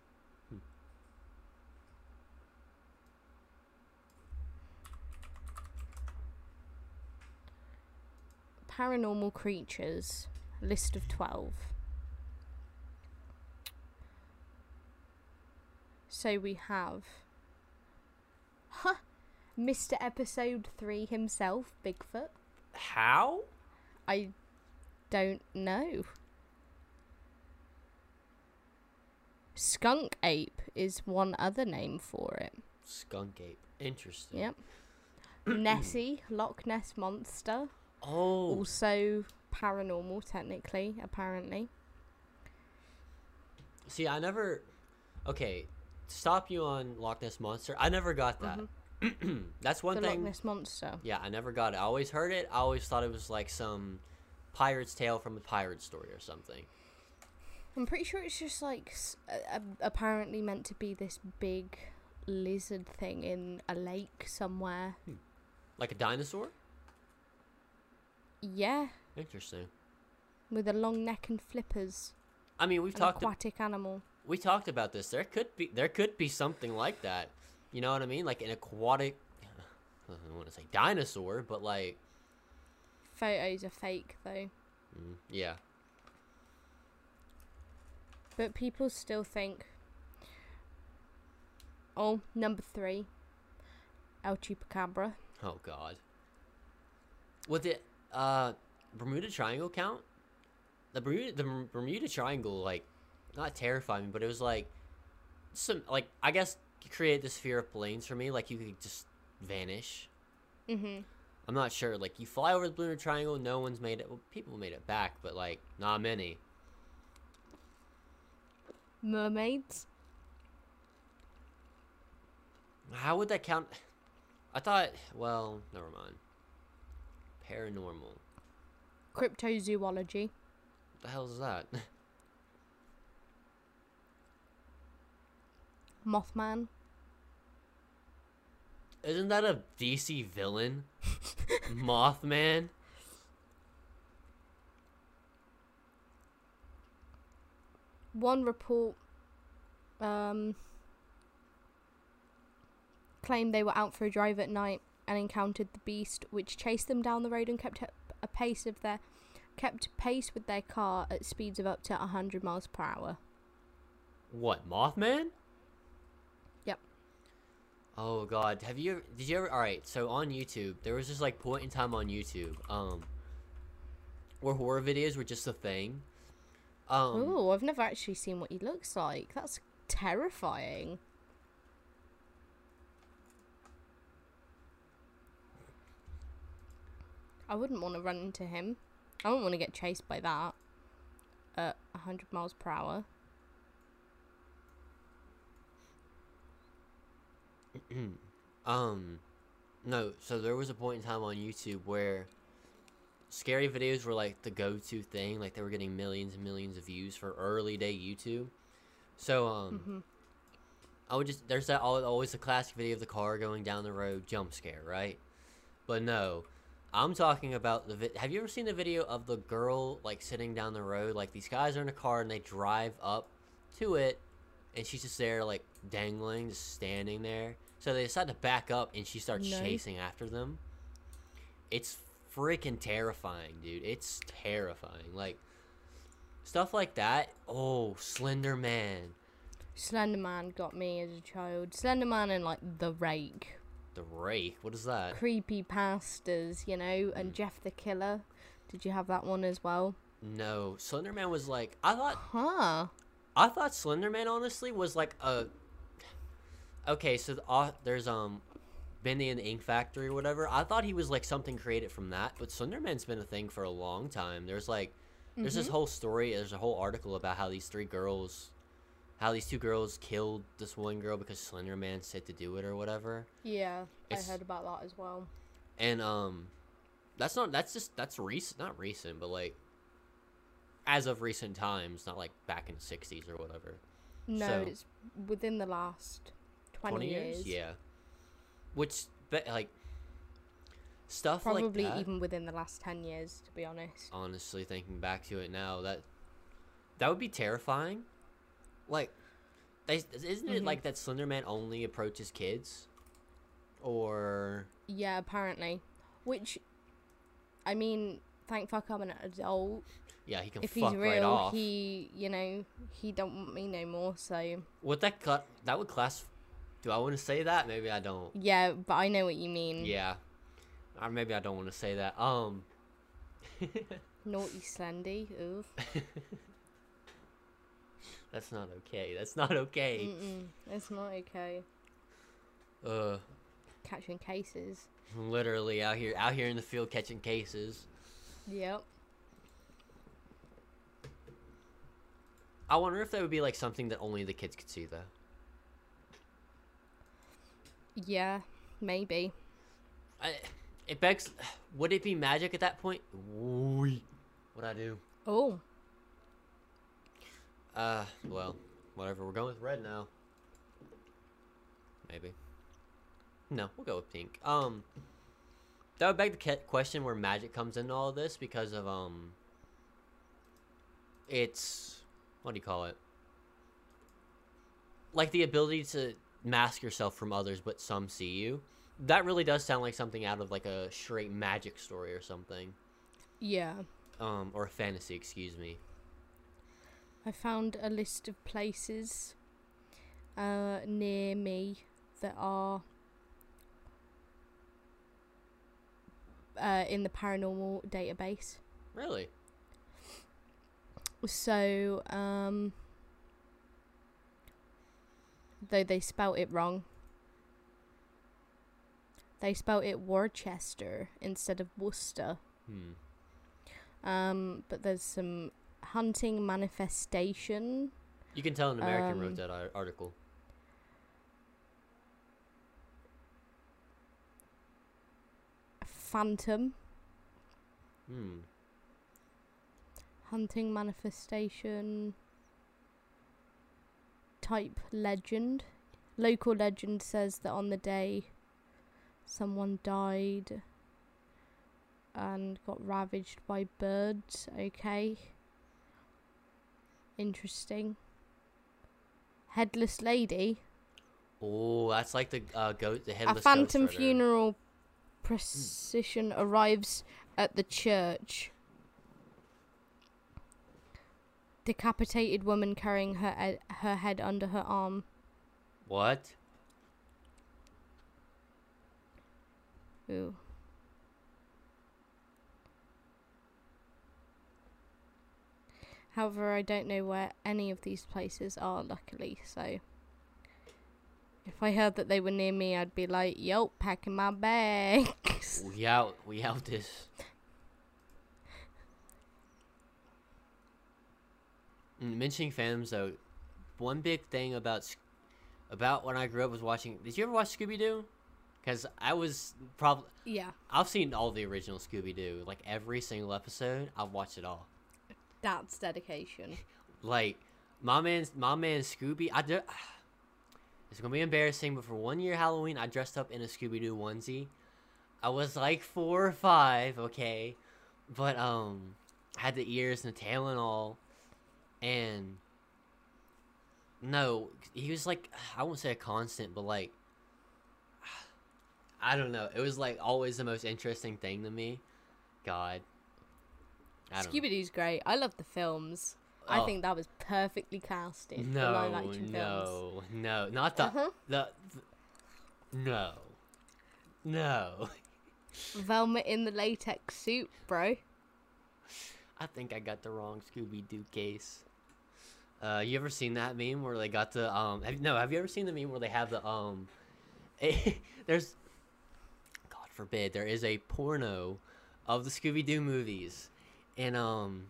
S1: Paranormal creatures. List of 12. So we have. Huh! Mr. Episode 3 himself, Bigfoot.
S2: How?
S1: I don't know. Skunk ape is one other name for it.
S2: Skunk ape. Interesting.
S1: Yep. Nessie, Loch Ness monster,
S2: Oh.
S1: also paranormal technically, apparently.
S2: See, I never. Okay, stop you on Loch Ness monster. I never got that. That's one
S1: Mm-hmm. the
S2: thing.
S1: Loch Ness monster.
S2: Yeah, I never got it. I always heard it. I always thought it was like some pirate's tale from a pirate story or something.
S1: I'm pretty sure it's just like a- apparently meant to be this big lizard thing in a lake somewhere.
S2: Like a dinosaur.
S1: Yeah,
S2: Interesting.
S1: with a long neck and flippers.
S2: I mean, we've talked.
S1: aquatic animal.
S2: we talked about this. There could be. There could be something like that. You know what I mean? Like an aquatic. I don't want to say dinosaur, but like,
S1: Photos are fake though.
S2: mm, yeah.
S1: But people still think. Oh, number three. El Chupacabra.
S2: Oh God. Would the uh Bermuda Triangle count? The Bermuda the Bermuda Triangle like not terrified me, but it was like some like I guess create this fear of planes for me. Like you could just vanish.
S1: Mhm.
S2: I'm not sure. Like you fly over the Bermuda Triangle, no one's made it. Well, people made it back, but like not many.
S1: Mermaids.
S2: How would that count? I thought. Well, never mind. Paranormal.
S1: Cryptozoology.
S2: What the hell is that?
S1: Mothman.
S2: isn't that a DC villain? Mothman.
S1: One report um, claimed they were out for a drive at night and encountered the beast, which chased them down the road and kept up a pace of their kept pace with their car at speeds of up to 100 miles per hour.
S2: What Mothman?
S1: Yep.
S2: Oh God, have you? Did you ever? All right, so on YouTube, there was this like point in time on YouTube, um, where horror videos were just a thing. Um,
S1: Oh, I've never actually seen what he looks like. That's terrifying. I wouldn't want to run into him. I wouldn't want to get chased by that at 100 miles per hour.
S2: um, no. So there was a point in time on YouTube where scary videos were like the go-to thing. Like they were getting millions and millions of views for early day YouTube. So um,
S1: Mhm.
S2: I would just there's that always the classic video of the car going down the road jump scare, right? But no, I'm talking about the. Vi- Have you ever seen the video of the girl like sitting down the road? Like these guys are in a car and they drive up to it, and she's just there like dangling, just standing there. So they decide to back up, and she starts
S1: No.
S2: chasing after them. It's freaking terrifying, dude. It's terrifying. Like stuff like that. Oh, Slender Man.
S1: Slender Man got me as a child. Slender Man and like The Rake.
S2: The Rake. What is that?
S1: Creepy pastas, you know, and Jeff the Killer. Did you have that one as well?
S2: No, Slenderman was like I thought.
S1: Huh.
S2: I thought Slenderman honestly was like a. Okay, so the, uh, there's um, Benny and the Ink Factory or whatever. I thought he was like something created from that, but Slender Man's been a thing for a long time. There's like, there's this whole story. There's a whole article about how these three girls, how these two girls killed this one girl because Slender Man said to do it or whatever.
S1: Yeah,
S2: It's-
S1: I heard about that as well.
S2: And um, that's not that's just that's recent, not recent, but like, as of recent times, not like back in the '60s or whatever.
S1: No,
S2: So-
S1: it's within the last 20, years.
S2: Yeah. Which, but like, stuff
S1: Probably
S2: like
S1: even within the last 10 years, to be honest.
S2: honestly, thinking back to it now, that that would be terrifying. Like, they, isn't it
S1: Mhm.
S2: like that Slender Man only approaches kids? Or
S1: Yeah, apparently. Which, I mean, thank fuck I'm an adult.
S2: yeah, he can
S1: If
S2: fuck
S1: he's
S2: right
S1: real,
S2: off.
S1: he, you know, he don't want me no more, so.
S2: Would that cut? That would class. Do I want to say that? Maybe I don't.
S1: Yeah, but I know what you mean.
S2: Yeah. Or maybe I don't want to say that. Um.
S1: Naughty Slendy. Ooh.
S2: That's not okay. That's not okay.
S1: Mm-mm. It's not okay.
S2: Uh.
S1: Catching cases.
S2: Literally out here, out here in the field catching cases.
S1: Yep.
S2: I wonder if that would be like something that only the kids could see, though.
S1: Yeah, maybe.
S2: I, it begs, would it be magic at that point? What I do?
S1: Oh,
S2: Uh, well, whatever. We're going with red now. Maybe. No, we'll go with pink. Um, that would beg the question where magic comes into all this because of um. It's what do you call it? Like the ability to mask yourself from others, but some see you. That really does sound like something out of like a straight magic story or something.
S1: yeah.
S2: Um, or a fantasy, excuse me.
S1: I found a list of places uh, near me that are uh, in the paranormal database.
S2: Really?
S1: So, um, though they spelt it wrong, they spelt it Worcester instead of Worcester.
S2: Hmm.
S1: Um, but there's some hunting manifestation.
S2: You can tell an American wrote
S1: Um,
S2: that article.
S1: Phantom
S2: Hmm.
S1: hunting manifestation type legend. Local legend says that on the day someone died and got ravaged by birds. Okay. Interesting. Headless lady.
S2: Oh, that's like the uh, goat, the
S1: A
S2: headless.
S1: phantom
S2: Ghost
S1: funeral procession arrives at the church. Decapitated woman carrying her ed- her head under her arm.
S2: What?
S1: Ooh. However, I don't know where any of these places are, luckily, so. If I heard that they were near me, I'd be like, yo, packing my bags.
S2: We out. We out this. Mm, Mentioning fandoms though, one big thing about about when I grew up was watching. Did you ever watch Scooby Doo? Because I was probably
S1: yeah,
S2: I've seen all the original Scooby Doo, like every single episode. I've watched it all.
S1: That's dedication.
S2: Like my man, my man Scooby. I do. It's gonna be embarrassing, but for one year Halloween, I dressed up in a Scooby Doo onesie. I was like four or five, okay, but um, had the ears and the tail and all, and no, he was like I won't say a constant, but like I don't know. It was like always the most interesting thing to me. God.
S1: Scooby Doo's great. I love the films. I
S2: Oh.
S1: think that was perfectly casted. the
S2: No,
S1: action films.
S2: no, no, not the,
S1: Uh-huh.
S2: the, the, no, no.
S1: Velma in the latex suit, bro.
S2: I think I got the wrong Scooby Doo case. Uh, you ever seen that meme where they got the um? Have, no, have you ever seen the meme where they have the um? there's, God forbid, there is a porno of the Scooby Doo movies, and um,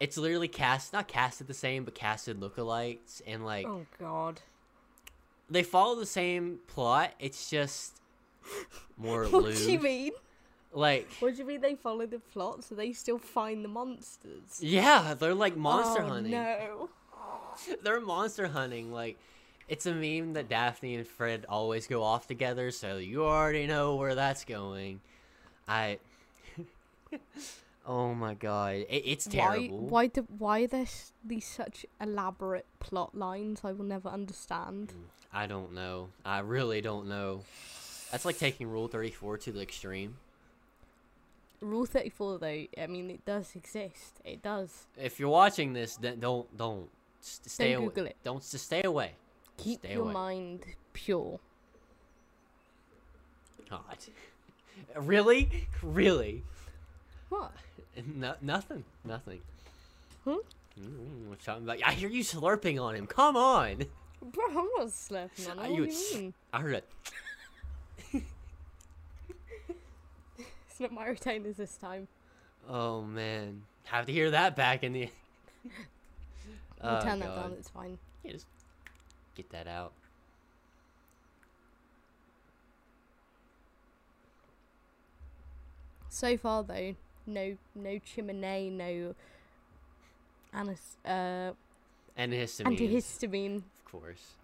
S2: it's literally cast not casted the same, but casted lookalikes, and like
S1: Oh God.
S2: they follow the same plot. It's just more
S1: What do you mean?
S2: Like,
S1: What do you mean they follow the plot so they still find the monsters?
S2: yeah, they're like monster
S1: oh,
S2: hunting.
S1: No.
S2: They're monster hunting. Like, it's a meme that Daphne and Fred always go off together, so you already know where that's going. I. oh my god, it, it's terrible.
S1: Why? Why? Do, why are there these such elaborate plot lines? I will never understand.
S2: Mm, I don't know. I really don't know. That's like taking Rule Thirty Four to the extreme.
S1: Rule thirty four, though. I mean, it does exist. It does.
S2: If you're watching this, then don't don't s- stay
S1: Don't
S2: away.
S1: Google it.
S2: Don't just stay away.
S1: Keep
S2: Stay
S1: your
S2: away.
S1: mind pure.
S2: God. Really? Really?
S1: What?
S2: No, nothing. Nothing.
S1: Hmm?
S2: Mm, what's talking about? I hear you slurping on him. Come on.
S1: Bro, I'm not slurping on.
S2: Are.
S1: What
S2: you-
S1: do you mean?
S2: I heard it.
S1: It's not my retainers this time.
S2: Oh man, have to hear that back in the.
S1: We'll
S2: Oh,
S1: turn that down. It's fine.
S2: Yeah, just get that out.
S1: So far, though, no, no chimney, no anas- uh,
S2: Antihistamine.
S1: antihistamine.
S2: Of course.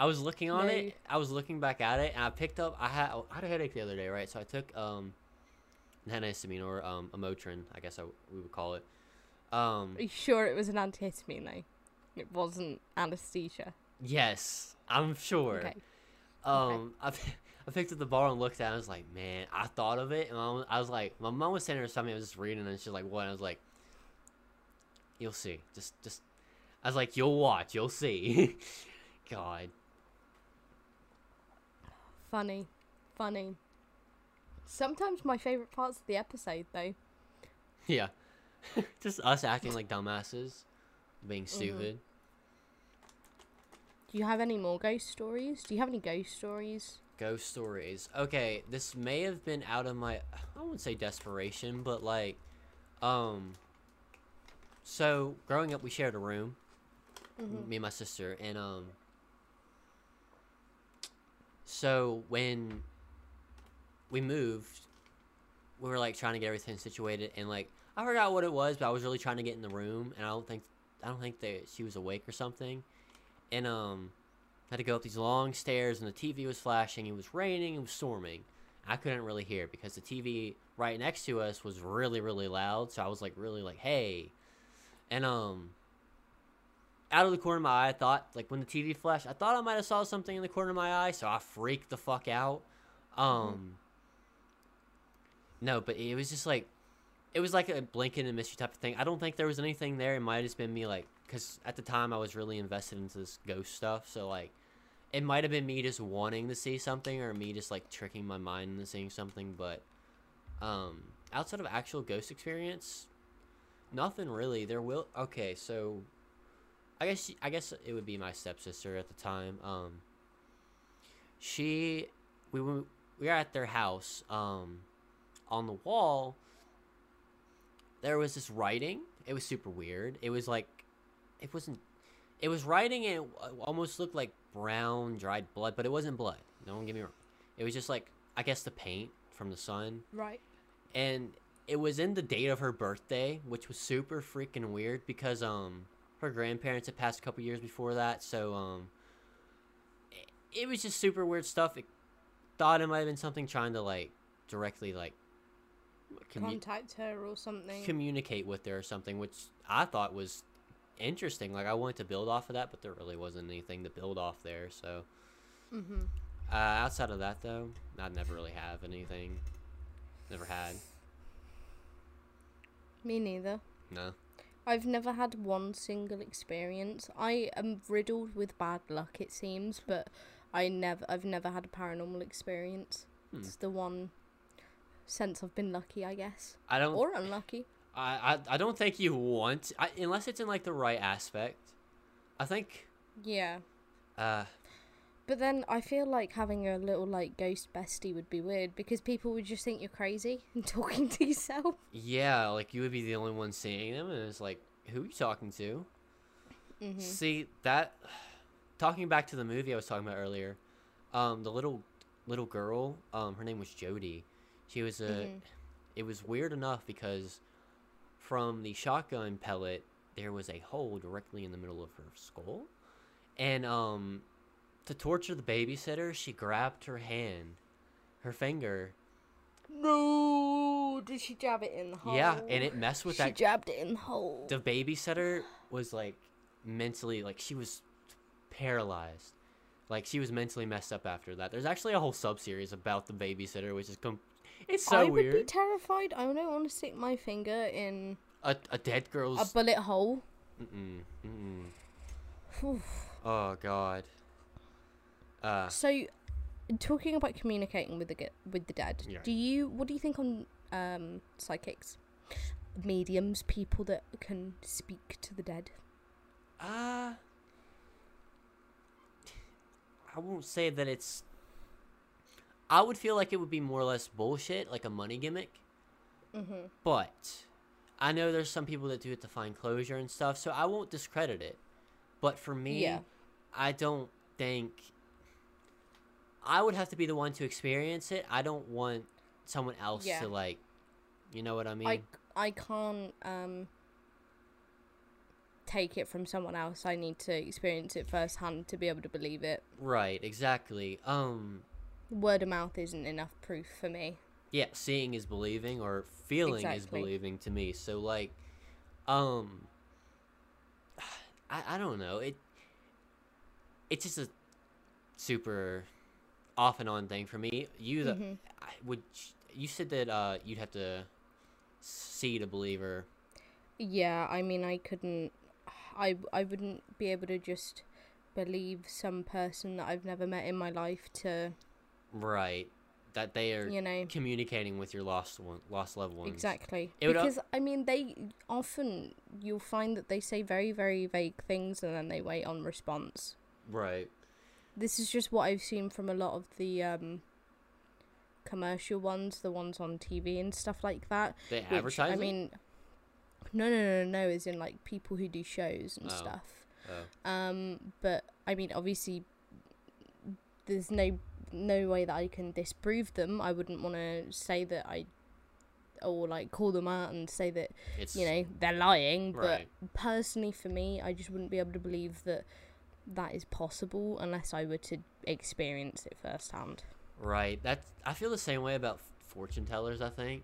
S2: I was looking on
S1: No.
S2: it. I was looking back at it, and I picked up. I had I had a headache the other day, right? So I took um, an antihistamine or um, a Motrin, I guess I, we would call it. Um,
S1: Are you sure it was an antihistamine, though? It wasn't anesthesia.
S2: yes, I'm sure.
S1: Okay.
S2: Um, p- I picked up the bar and looked at it. I was like, man, I thought of it. And I was, I was like, my mom was sending her something. I was just reading, and she's like, what? And I was like, you'll see. Just, just. I was like, you'll watch. You'll see. God.
S1: Funny. Funny. Sometimes my favourite parts of the episode, though.
S2: Yeah. just us acting like dumbasses, being mm-hmm. stupid.
S1: Do you have any more ghost stories? Do you have any ghost stories?
S2: Ghost stories. Okay, this may have been out of my I wouldn't say desperation, but like um so growing up we shared a room. Me and my sister and um so when we moved we were like trying to get everything situated and like I forgot what it was, but I was really trying to get in the room and I don't think I don't think that she was awake or something. And um had to go up these long stairs and the TV was flashing, it was raining, it was storming. I couldn't really hear because the TV right next to us was really really loud. So I was like really like, "Hey," and um, out of the corner of my eye, I thought like when the TV flashed, I thought I might have saw something in the corner of my eye, so I freaked the fuck out. Um, no, but it was just like it was like a blinking and mystery type of thing. I don't think there was anything there. It might have just been me like because at the time I was really invested into this ghost stuff, so like it might have been me just wanting to see something or me just like tricking my mind into seeing something. But um, outside of actual ghost experience, nothing really. There will okay, so I guess I guess it would be my stepsister at the time. Um, she we were we were at their house. Um, on the wall there was this writing. It was super weird. It was like it wasn't it was writing and it almost looked like brown dried blood, but it wasn't blood. No one get me wrong. It was just like I guess the paint from the sun
S1: Right.
S2: and it was in the date of her birthday, which was super freaking weird because um her grandparents had passed a couple years before that, so um it, it was just super weird stuff. It thought it might have been something trying to like directly like commu-
S1: Contact her or something.
S2: communicate with her or something, which I thought was interesting. Like I wanted to build off of that, but there really wasn't anything to build off there. So
S1: mm-hmm.
S2: uh, outside of that, though, I never really have anything. Never had.
S1: Me neither.
S2: No.
S1: I've never had one single experience. I am riddled with bad luck, it seems, but I never, I've never had a paranormal experience.
S2: Hmm.
S1: It's the one sense I've been lucky, I guess,
S2: I don't.
S1: or unlucky.
S2: I, I I don't think you want I, unless it's in like the right aspect. I think.
S1: Yeah,
S2: Uh.
S1: but then I feel like having a little like ghost bestie would be weird because people would just think you're crazy and talking to yourself.
S2: Yeah, like you would be the only one seeing them, and it's like, who are you talking to?
S1: Mm-hmm.
S2: See that? Talking back to the movie I was talking about earlier, um, the little little girl, um, her name was Jody. She was a.
S1: Mhm.
S2: It was weird enough because from the shotgun pellet there was a hole directly in the middle of her skull, and um, to torture the babysitter, she grabbed her hand, her finger.
S1: No, did she jab it in the hole?
S2: Yeah, and it messed with
S1: she
S2: that She
S1: jabbed it in the hole.
S2: the babysitter was like mentally like she was paralyzed like she was mentally messed up after that there's actually a whole sub series about the babysitter which is com- it's so
S1: I would
S2: weird
S1: be terrified. I don't want to stick my finger in
S2: a, a dead girl's a
S1: bullet hole.
S2: mm-mm, mm-mm. Oh god uh
S1: So, talking about communicating with the with the dead,
S2: Yeah.
S1: do you what do you think on um, psychics, mediums, people that can speak to the dead?
S2: uh i won't say that it's i would feel like it would be more or less bullshit like a money gimmick
S1: Mm-hmm.
S2: But I know there's some people that do it to find closure and stuff, so I won't discredit it. But for me,
S1: Yeah.
S2: I don't think I would have to be the one to experience it. I don't want someone else
S1: Yeah.
S2: to like, you know what I mean?
S1: I I can't um take it from someone else. I need to experience it firsthand to be able to believe it.
S2: right, exactly. Um,
S1: Word of mouth isn't enough proof for me.
S2: yeah, seeing is believing or feeling is believing to me. So like, um, I I don't know it. It's just a super off and on thing for me. You the
S1: Mhm.
S2: I would you said that uh you'd have to see to believe or
S1: Yeah, I mean, I couldn't. I I wouldn't be able to just believe some person that I've never met in my life to,
S2: right that they are
S1: you know,
S2: communicating with your lost one lost loved ones.
S1: exactly.
S2: It
S1: Because I mean, they often you'll find that they say very very vague things and then they wait on response.
S2: Right.
S1: This is just what I've seen from a lot of the um commercial ones, the ones on TV and stuff like that.
S2: They
S1: Which,
S2: advertise.
S1: I mean, no, no, no, no, as in like people who do shows and
S2: Oh.
S1: stuff.
S2: Oh.
S1: Um, but I mean, obviously, there's no no way that I can disprove them. I wouldn't want to say that I, or like call them out and say that
S2: it's
S1: you know they're lying.
S2: Right.
S1: But personally, for me, I just wouldn't be able to believe that that is possible unless I were to experience it firsthand.
S2: Right. That's I feel the same way about fortune tellers, I think.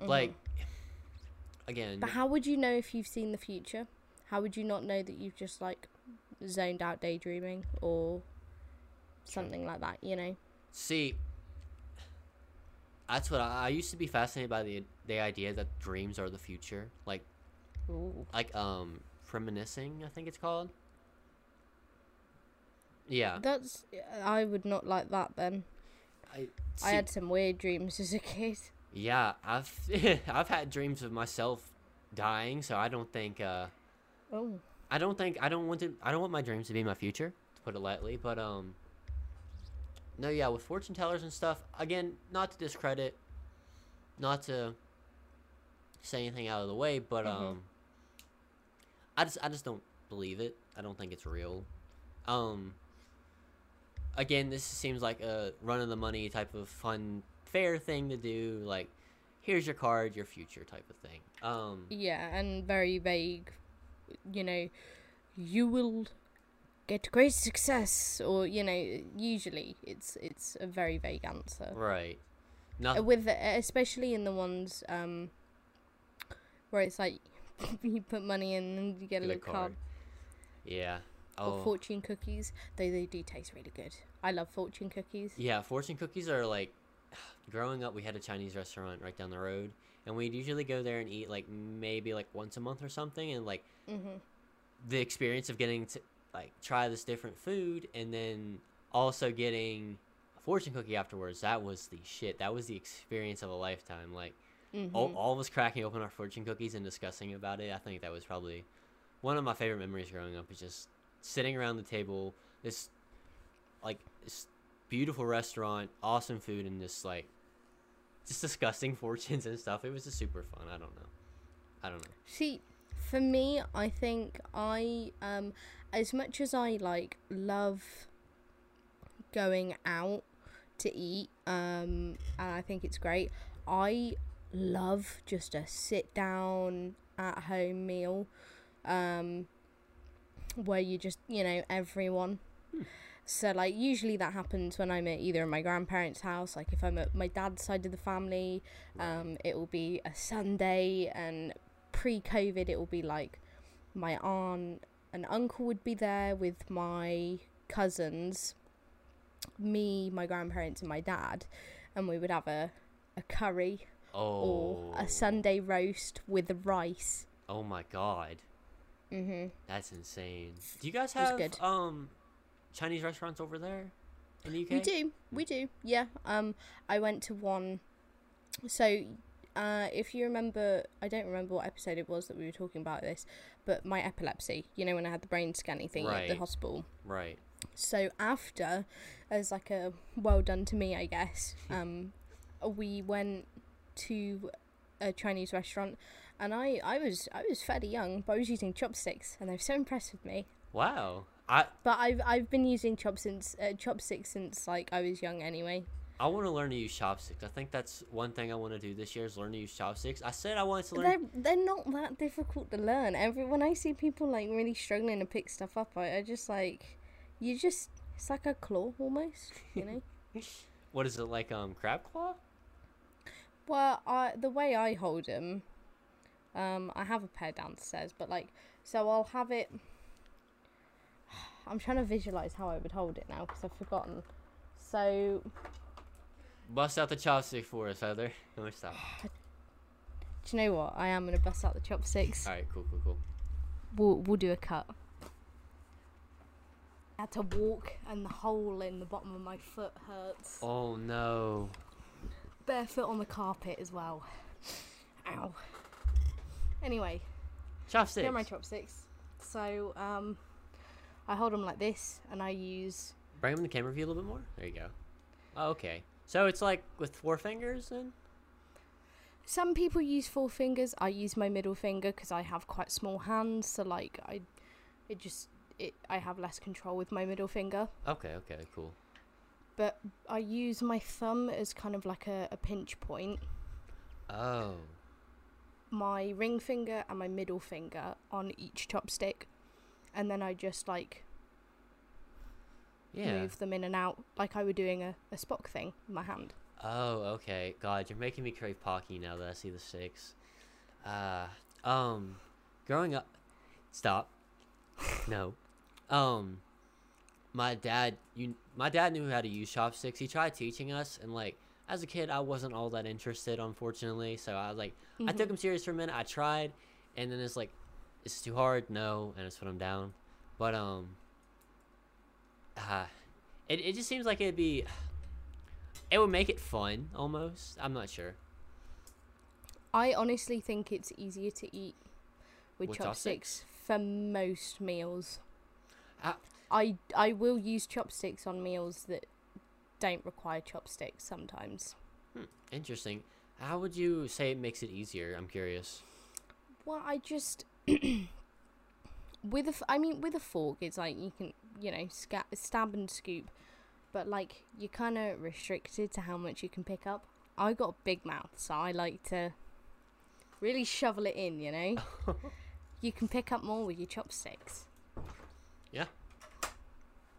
S1: Mhm.
S2: Like again,
S1: But how would you know if you've seen the future? How would you not know that you've just like zoned out daydreaming or something like that, you know?
S2: see that's what I, I used to be fascinated by the the idea that dreams are the future. Like
S1: Ooh.
S2: like um reminiscing, I think it's called. Yeah.
S1: That's I would not like that then.
S2: I,
S1: I had some weird dreams as a kid.
S2: Yeah, I've I've had dreams of myself dying, so I don't think uh
S1: Oh.
S2: I don't think I don't want to I don't want my dreams to be my future, to put it lightly, but um no, yeah, with fortune tellers and stuff, again, not to discredit not to say anything out of the way, but
S1: Mhm.
S2: um I just I just don't believe it. I don't think it's real. Um again, this seems like a run of the money type of fun fair thing to do, like here's your card, your future type of thing. Um
S1: Yeah, and very vague. You know, you will get great success, or you know, usually it's it's a very vague answer.
S2: right.
S1: Uh,
S2: Nothing
S1: With especially in the ones um where it's like you put money in and you get a little card.
S2: Yeah.
S1: Or
S2: Oh.
S1: fortune cookies, though they do taste really good. I love fortune cookies.
S2: Yeah, fortune cookies are like growing up we had a Chinese restaurant right down the road and we'd usually go there and eat like maybe like once a month or something and like
S1: hmm
S2: the experience of getting to like try this different food and then also getting a fortune cookie afterwards that was the shit. That was the experience of a lifetime. Like
S1: hmm
S2: all, all of us cracking open our fortune cookies and discussing about it i think that was probably one of my favorite memories growing up is just sitting around the table this like this beautiful restaurant awesome food and just like just discussing fortunes and stuff. It was just super fun. I don't know. I don't know.
S1: See, for me, I think I um as much as I like love going out to eat um and I think it's great. I love just a sit down at home meal um where you just, you know, everyone so like usually that happens when I'm at either my grandparents' house, like if I'm at my dad's side of the family, um, it will be a Sunday, and pre-COVID it will be like my aunt and uncle would be there with my cousins, me, my grandparents, and my dad, and we would have a a curry
S2: oh
S1: or a Sunday roast with the rice.
S2: oh my god
S1: Mhm.
S2: that's insane do you guys have um chinese restaurants over there in the uk
S1: We do, we do. Yeah. Um, I went to one. So, uh, if you remember, I don't remember what episode it was that we were talking about this, but my epilepsy. You know when I had the brain scanning thing at the hospital.
S2: right
S1: So after, as like a well done to me, I guess. Um, we went to a Chinese restaurant, and I I was I was fairly young, but I was using chopsticks, and they were so impressed with me.
S2: wow i
S1: But I've I've been using chopsticks uh, chopsticks since like I was young anyway.
S2: I want to learn to use chopsticks. I think that's one thing I want to do this year is learn to use chopsticks. I said I wanted to learn.
S1: They're they're not that difficult to learn. Every when I see people like really struggling to pick stuff up, I, I just like you just it's like a claw almost, you know.
S2: What is it like? Um, crab claw.
S1: well, I the way I hold them, um, I have a pair downstairs, but like so I'll have it. I'm trying to visualize how I would hold it now because I've forgotten. So
S2: Bust out the chopstick for us, Heather. No, stop.
S1: do you know what? I am gonna bust out the chopsticks.
S2: All right, cool, cool, cool.
S1: We'll we'll do a cut. I had to walk, and the hole in the bottom of my foot hurts.
S2: Oh no.
S1: Barefoot on the carpet as well. Ow. Anyway,
S2: Chopsticks.
S1: here are my chopsticks. So um, I hold them like this, and I use
S2: Bring them in the camera view a little bit more. There you go. Oh, okay. So it's like with four fingers then.
S1: Some people use four fingers. I use my middle finger because I have quite small hands. So like I, it just it I have less control with my middle finger.
S2: Okay, okay, cool.
S1: But I use my thumb as kind of like a, a pinch point.
S2: Oh.
S1: My ring finger and my middle finger on each chopstick, and then I just like
S2: Yeah.
S1: move them in and out like I were doing a, a Spock thing with my hand.
S2: Oh, okay. God, you're making me crave Pocky now that I see the six. Uh, um, growing up, stop. no, um, my dad, you, my dad knew how to use chopsticks. He tried teaching us, and like as a kid, I wasn't all that interested, unfortunately. So I was like, I took
S1: Mhm.
S2: him serious for a minute. I tried, and then it's like, it's too hard. No, and I just put him down. But um, uh, it it just seems like it'd be. It would make it fun, almost. I'm not sure.
S1: I honestly think it's easier to eat with,
S2: With
S1: chopsticks, for most meals.
S2: Ah.
S1: I I will use chopsticks on meals that don't require chopsticks sometimes.
S2: Hmm, interesting. How would you say it makes it easier? I'm curious.
S1: Well, I just with a f- I mean with a fork it's like you can you know sca- stab and scoop, but like you're kind of restricted to how much you can pick up. I got a big mouth, so I like to really shovel it in. You know, you can pick up more with your chopsticks. Yeah.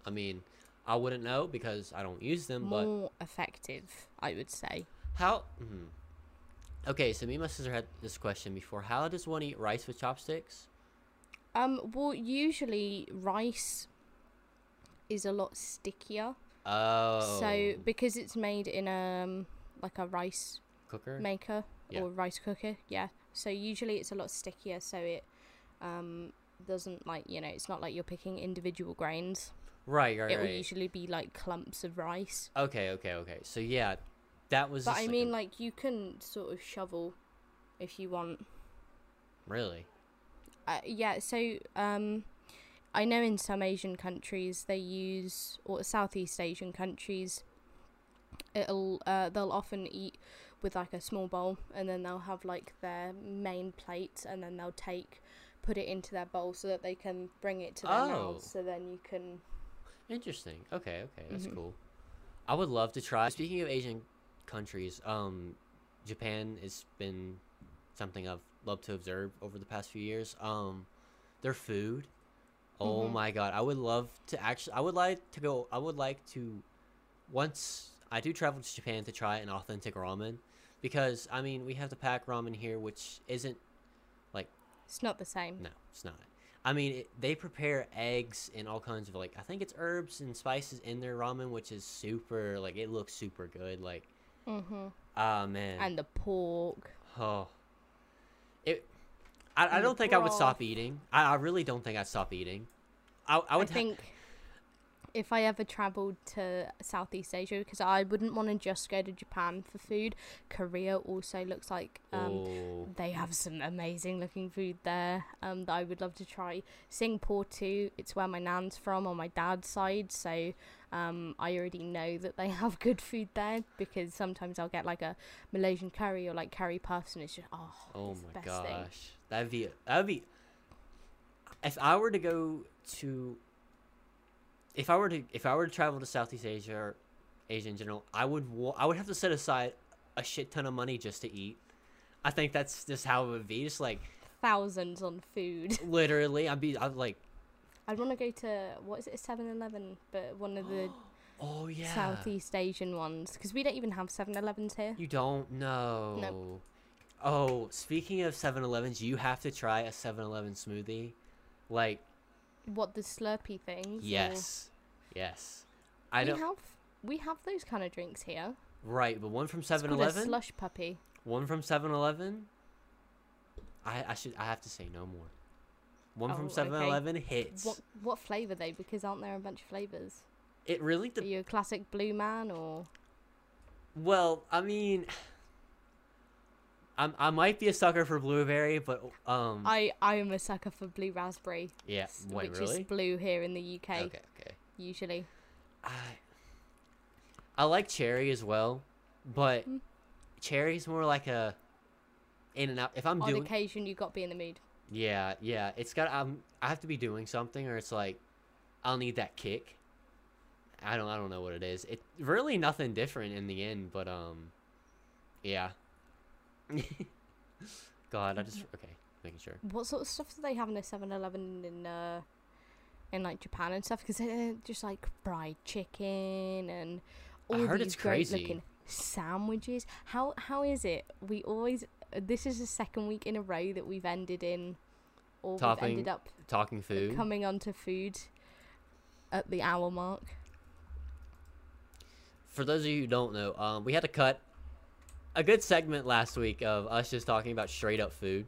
S2: I mean, I wouldn't know because I don't use them, but
S1: More effective, I would say.
S2: how? mhm. Okay, so me and my sister had this question before. How does one eat rice with chopsticks?
S1: Um, well, usually rice is a lot stickier.
S2: Oh,
S1: So because it's made in um like a rice
S2: cooker.
S1: maker
S2: Yeah.
S1: or rice cooker, yeah. So usually it's a lot stickier, so it um doesn't like you know it's not like you're picking individual grains.
S2: right, right,
S1: it will
S2: right.
S1: usually be like clumps of rice.
S2: Okay, okay, okay. So yeah, that was.
S1: But I
S2: like
S1: mean,
S2: a-
S1: like you can sort of shovel if you want.
S2: really.
S1: Uh, yeah, so um, I know in some Asian countries they use, or Southeast Asian countries, it'll uh, they'll often eat with like a small bowl, and then they'll have like their main plate, and then they'll take put it into their bowl so that they can bring it to their
S2: Oh.
S1: mouths. So then you can.
S2: Interesting. Okay, okay, that's
S1: Mhm.
S2: cool. I would love to try. Speaking of Asian countries, um, Japan has been something I've loved to observe over the past few years. Um, their food. Oh
S1: Mhm.
S2: my god, I would love to actually. I would like to go. I would like to, once I do travel to Japan to try an authentic ramen, because I mean we have the pack ramen here, which isn't like.
S1: It's not the same.
S2: no, it's not. I mean, it, they prepare eggs and all kinds of like I think it's herbs and spices in their ramen, which is super like it looks super good. Like
S1: Mhm.
S2: ah man,
S1: And the pork.
S2: oh, it. I, I don't think I would stop eating. I, I really don't think I'd stop eating. I, I
S1: I,
S2: would ha-
S1: think if I ever travelled to Southeast Asia, because I wouldn't want to just go to Japan for food. Korea also looks like um,
S2: oh,
S1: they have some amazing looking food there um, that I would love to try. Singapore too. It's where my nan's from on my dad's side, so um, I already know that they have good food there because sometimes I'll get like a Malaysian curry or like curry puffs, and it's just oh,
S2: oh my
S1: best
S2: gosh,
S1: thing.
S2: That'd be that'd be. If I were to go to. If I were to if I were to travel to Southeast Asia or Asia in general, I would wa- I would have to set aside a shit ton of money just to eat. I think that's just how it would be. Just like
S1: Thousands on food.
S2: literally, I'd be I'd like,
S1: I'd want to go to what is it, 7-Eleven, but one of the
S2: oh yeah.
S1: Southeast Asian ones because we don't even have 7-Elevens here.
S2: You don't know. Oh, speaking of 7-Elevens, you have to try a 7-Eleven smoothie. Like
S1: What the Slurpee things? or-
S2: yes, yes. I
S1: we
S2: don't
S1: have we have those kind of drinks here.
S2: right, but one from
S1: It's called a
S2: 7-Eleven.
S1: slush puppy.
S2: One from 7-Eleven. I I should I have to say no more. One
S1: Oh,
S2: from
S1: okay.
S2: 7-Eleven hits.
S1: What what flavour though? Because aren't there a bunch of flavours?
S2: It really
S1: Are
S2: de-
S1: you a classic blue man or?
S2: well, I mean I'm, I might be a sucker for blueberry, but um
S1: I I am a sucker for blue raspberry.
S2: yeah, wait,
S1: which
S2: really?
S1: is blue here in the UK
S2: Okay, okay.
S1: usually.
S2: I I like cherry as well, but
S1: Mm.
S2: cherry's more like a in and out. If I'm
S1: On
S2: doing
S1: occasion, you got to be in the mood.
S2: yeah, yeah, it's got um I have to be doing something or it's like I'll need that kick. I don't I don't know what it is. It really nothing different in the end, but um yeah. God, I just okay, making sure.
S1: What sort of stuff do they have in a 7-Eleven in uh, in like Japan and stuff because they're just like fried chicken and
S2: I
S1: all
S2: heard
S1: these
S2: it's
S1: great
S2: crazy.
S1: looking sandwiches. How how is it? We always this is the second week in a row that we've ended in or
S2: Topping
S1: we've ended up
S2: Talking food.
S1: coming onto food at the hour mark.
S2: For those of you who don't know, um, we had to cut a good segment last week of us just talking about straight up food.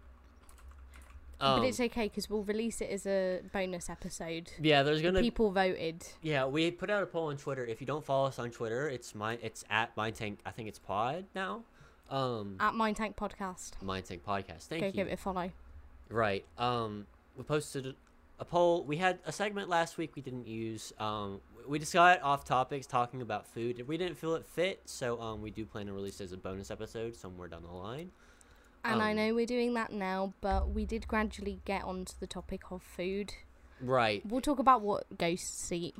S2: Um,
S1: but it's okay because we'll release it as a bonus episode.
S2: yeah, there's gonna
S1: People voted.
S2: Yeah, we put out a poll on Twitter. If you don't follow us on Twitter, it's my it's at Mind Tank. I think it's Pod now. Um,
S1: At Mind Tank Podcast.
S2: Mind Tank Podcast. Thank
S1: Go
S2: you.
S1: give it a follow.
S2: Right. Um, we posted a poll. We had a segment last week we didn't use. Um, we just got off topics talking about food. We didn't feel it fit, so um, we do plan to release as a bonus episode somewhere down the line.
S1: And I
S2: Um,
S1: know we're doing that now, but we did gradually get onto the topic of food.
S2: Right.
S1: We'll talk about what ghosts eat.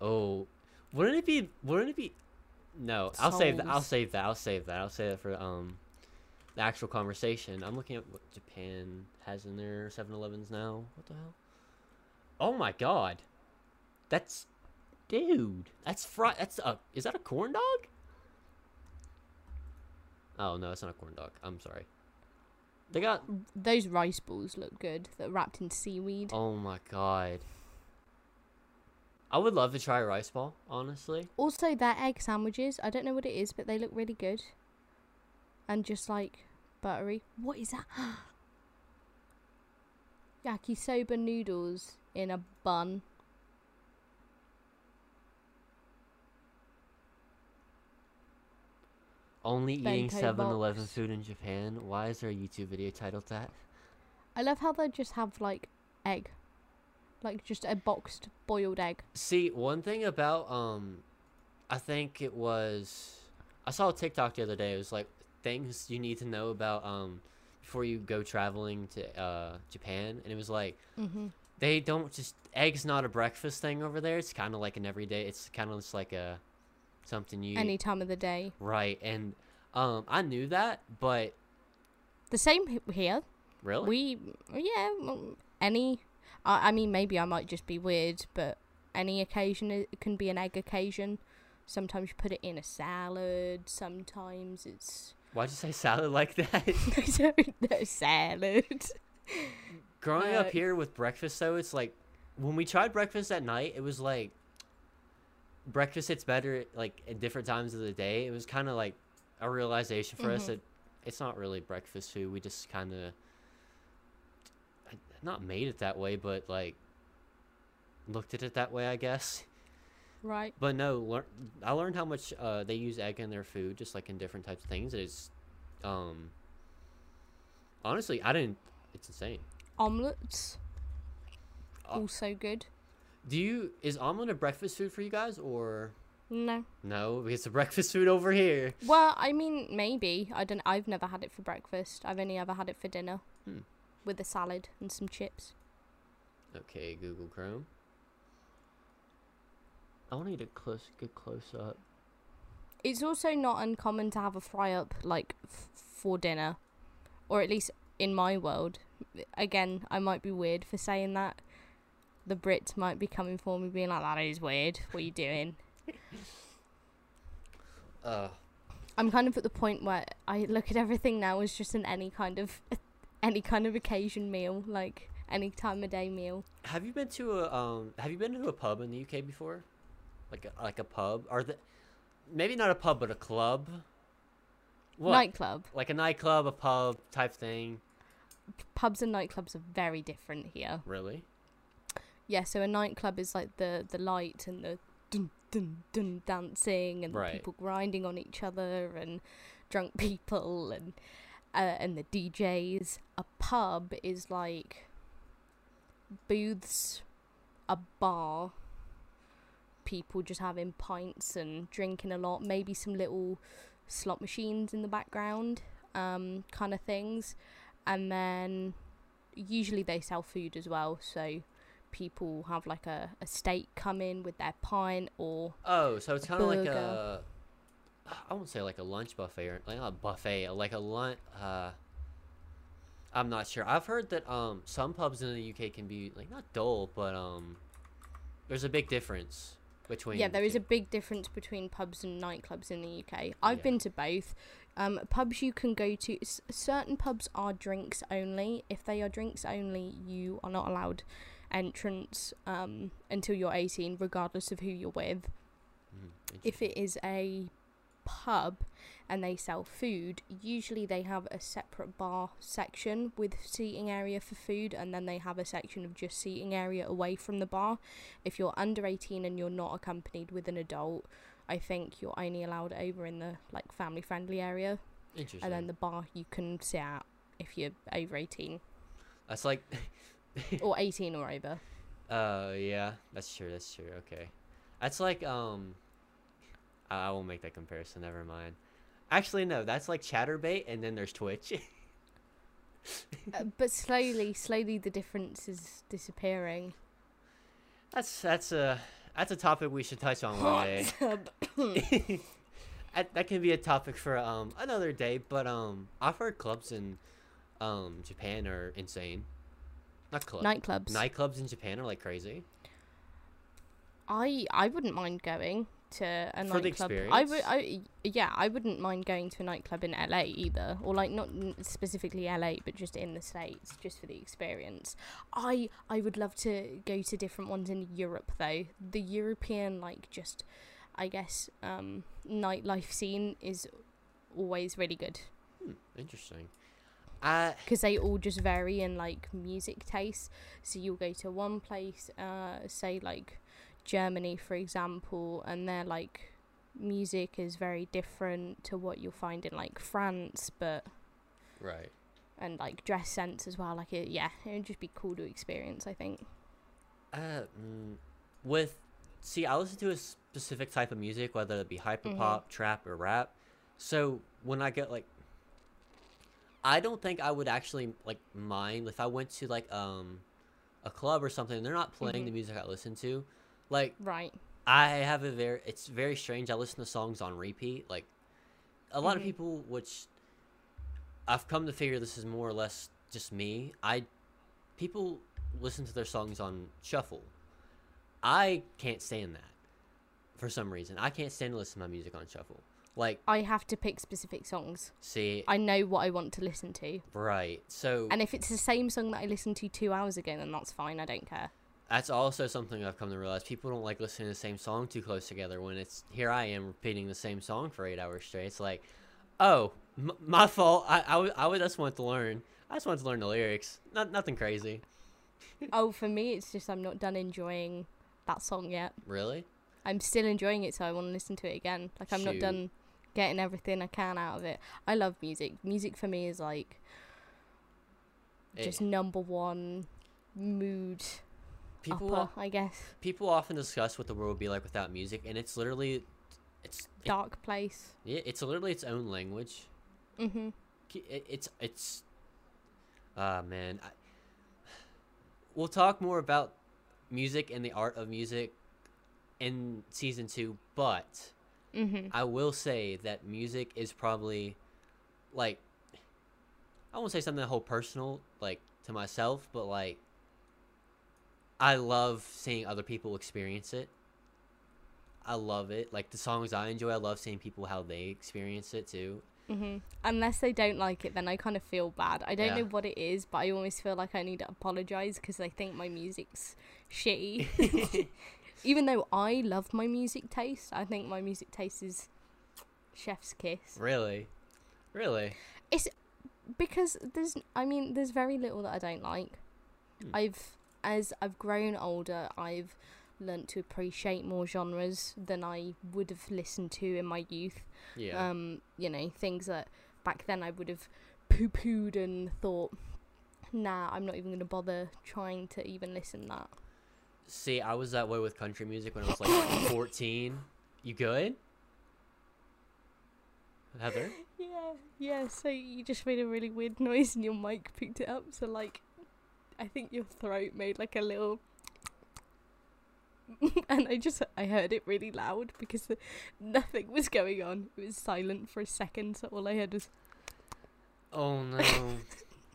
S2: Oh, wouldn't it be? Wouldn't it be? No, I'll save that. I'll save that. I'll save that. I'll save that for um, the actual conversation. I'm looking at what Japan has in their 7-Elevens now. What the hell? Oh my god, that's, dude, that's fried. That's a. Is that a corn dog? Oh no, it's not a corn dog. I'm sorry. They got.
S1: Those rice balls look good. That are wrapped in seaweed.
S2: Oh my god. I would love to try a rice ball, honestly.
S1: Also, their egg sandwiches. I don't know what it is, but they look really good. And just like buttery. What is that? Yakisoba noodles in a bun.
S2: Only eating
S1: Bento
S2: 7 Eleven food in Japan? Why is there a YouTube video titled that?
S1: I love how they just have like egg, like just a boxed boiled egg.
S2: See, one thing about, um, I think it was, I saw a TikTok the other day. It was like things you need to know about, um, before you go traveling to, uh, Japan. And it was like,
S1: Mm-hmm.
S2: they don't just, egg's not a breakfast thing over there. It's kind of like an everyday, it's kind of just like a, something you,
S1: Any time of the day.
S2: right. And, um, I knew that, but
S1: The same here.
S2: really?
S1: We yeah. Any. I I mean, maybe I might just be weird, but any occasion it can be an egg occasion. Sometimes you put it in a salad. Sometimes it's
S2: Why'd you say salad like that?
S1: I salad.
S2: Growing up
S1: Uh,
S2: here with breakfast though, it's like when we tried breakfast at night, it was like breakfast hits better like at different times of the day. It was kind of like a realization for us
S1: Mhm.
S2: that it's not really breakfast food. We just kind of not made it that way, but like looked at it that way, I guess.
S1: right.
S2: But no, lear- I learned how much uh, they use egg in their food, just like in different types of things. It's um honestly, I didn't. It's insane.
S1: Omelets.
S2: Uh,
S1: also good.
S2: Do you is omelet a breakfast food for you guys or
S1: No.
S2: no? It's a breakfast food over here.
S1: Well, I mean, maybe. I don't. I've never had it for breakfast. I've only ever had it for dinner,
S2: Hmm.
S1: with a salad and some chips.
S2: Okay, Google Chrome. I want to get a close, good close up.
S1: It's also not uncommon to have a fry up like f- for dinner, or at least in my world. Again, I might be weird for saying that. The Brits might be coming for me, being like, "That is weird. What are you doing?"
S2: Uh,
S1: I'm kind of at the point where I look at everything now as just an any kind of, any kind of occasion meal, like any time of day meal.
S2: have you been to a um? Have you been to a pub in the UK before? Like a, like a pub? Are the maybe not a pub, but a club? What?
S1: Nightclub.
S2: like a nightclub, a pub type thing?
S1: Pubs and nightclubs are very different here.
S2: Really?
S1: Yeah, so a nightclub is like the the light and the dun dun dun dancing and
S2: Right.
S1: people grinding on each other and drunk people and uh, and the DJs. A pub is like booths, a bar, people just having pints and drinking a lot, maybe some little slot machines in the background, um, kind of things. And then usually they sell food as well, so people have like a, a steak come in with their pint or
S2: Oh, so it's kind of like a I won't say like a lunch buffet or like not a buffet, like a lunch. Uh, I'm not sure. I've heard that um some pubs in the UK can be like not dull, but um there's a big difference between.
S1: yeah, there
S2: the
S1: is a big difference between pubs and nightclubs in the UK. I've
S2: Yeah.
S1: been to both. Um, pubs you can go to. Certain pubs are drinks only. If they are drinks only, you are not allowed entrance um, until you're 18, regardless of who you're with.
S2: Mhm,
S1: If it is a pub and they sell food, usually they have a separate bar section with seating area for food, and then they have a section of just seating area away from the bar. If you're under 18 and you're not accompanied with an adult, I think you're only allowed over in the like family friendly area,
S2: Interesting.
S1: and then the bar you can sit at if you're over 18
S2: That's like.
S1: or 18 or over.
S2: Uh, yeah, that's true. That's true. Okay, that's like um. I I won't make that comparison. Never mind. Actually, no. That's like Chaturbate, and then there's Twitch.
S1: Uh, but slowly, slowly the difference is disappearing.
S2: that's that's a that's a topic we should touch on one day. that, that can be a topic for um another day. But um, I've heard clubs in um Japan are insane. Not clubs.
S1: Nightclubs.
S2: Nightclubs in Japan are like crazy.
S1: I I wouldn't mind going to a
S2: For the
S1: nightclub. I would. I yeah, I wouldn't mind going to a nightclub in LA either, or like not specifically LA, but just in the states, just for the experience. I I would love to go to different ones in Europe though. The European like just, I guess, um, nightlife scene is always really good
S2: Hmm, interesting.
S1: Because they all just vary in like music taste. So you'll go to one place, uh, say like Germany, for example, and their like music is very different to what you'll find in like France, but
S2: right.
S1: and like dress sense as well. Like it, yeah, it would just be cool to experience. I think.
S2: Uh, mm, with see, I listen to a specific type of music, whether it be hyper pop, trap, or rap. So when I get like, I don't think I would actually like mind if I went to like um a club or something. and They're not playing
S1: Mhm.
S2: the music I listen to. Like
S1: Right.
S2: I have a very, it's very strange. I listen to songs on repeat. Like a lot of
S1: Mhm.
S2: people, which I've come to figure this is more or less just me. I people listen to their songs on shuffle. I can't stand that for some reason. I can't stand to listen to my music on shuffle. Like,
S1: I have to pick specific songs.
S2: see,
S1: I know what I want to listen to,
S2: right. So
S1: and if it's the same song that I listened to two hours ago, then that's fine. I don't care.
S2: that's also something I've come to realize. People don't like listening to the same song too close together. When it's here, I am repeating the same song for eight hours straight. It's like, oh, m- my fault. I, I, I just want to learn. I just want to learn the lyrics. Not nothing crazy.
S1: oh, for me, it's just I'm not done enjoying that song yet.
S2: Really?
S1: I'm still enjoying it, so I want to listen to it again. Like I'm not done getting everything I can out of it. I love music. Music for me is like
S2: Eh,
S1: just number one mood
S2: people
S1: upper, I guess.
S2: people often discuss what the world would be like without music, and it's literally, it's it,
S1: Dark place.
S2: yeah, it's literally its own language.
S1: Mhm.
S2: It, it's it's. Ah man, I, we'll talk more about music and the art of music in season two, but
S1: Mhm.
S2: I will say that music is probably like I won't say something whole personal like to myself, but like I love seeing other people experience it. I love it. Like the songs I enjoy, I love seeing people how they experience it too.
S1: Mhm. Unless they don't like it, then I kind of feel bad. I don't
S2: Yeah.
S1: know what it is, but I always feel like I need to apologize because they think my music's shitty. Even though I love my music taste, I think my music taste is chef's kiss.
S2: really, really.
S1: It's because there's I mean there's very little that I don't like.
S2: Hmm.
S1: I've as I've grown older, I've learned to appreciate more genres than I would have listened to in my youth.
S2: Yeah.
S1: Um, you know, things that back then I would have poo pooed and thought, nah, I'm not even gonna bother trying to even listen that.
S2: See, I was that way with country music when I was like 14. You good? Heather?
S1: Yeah, yeah. So you just made a really weird noise and your mic picked it up. So like, I think your throat made like a little, and I just I heard it really loud because the, nothing was going on. It was silent for a second, so all I heard was
S2: Oh no.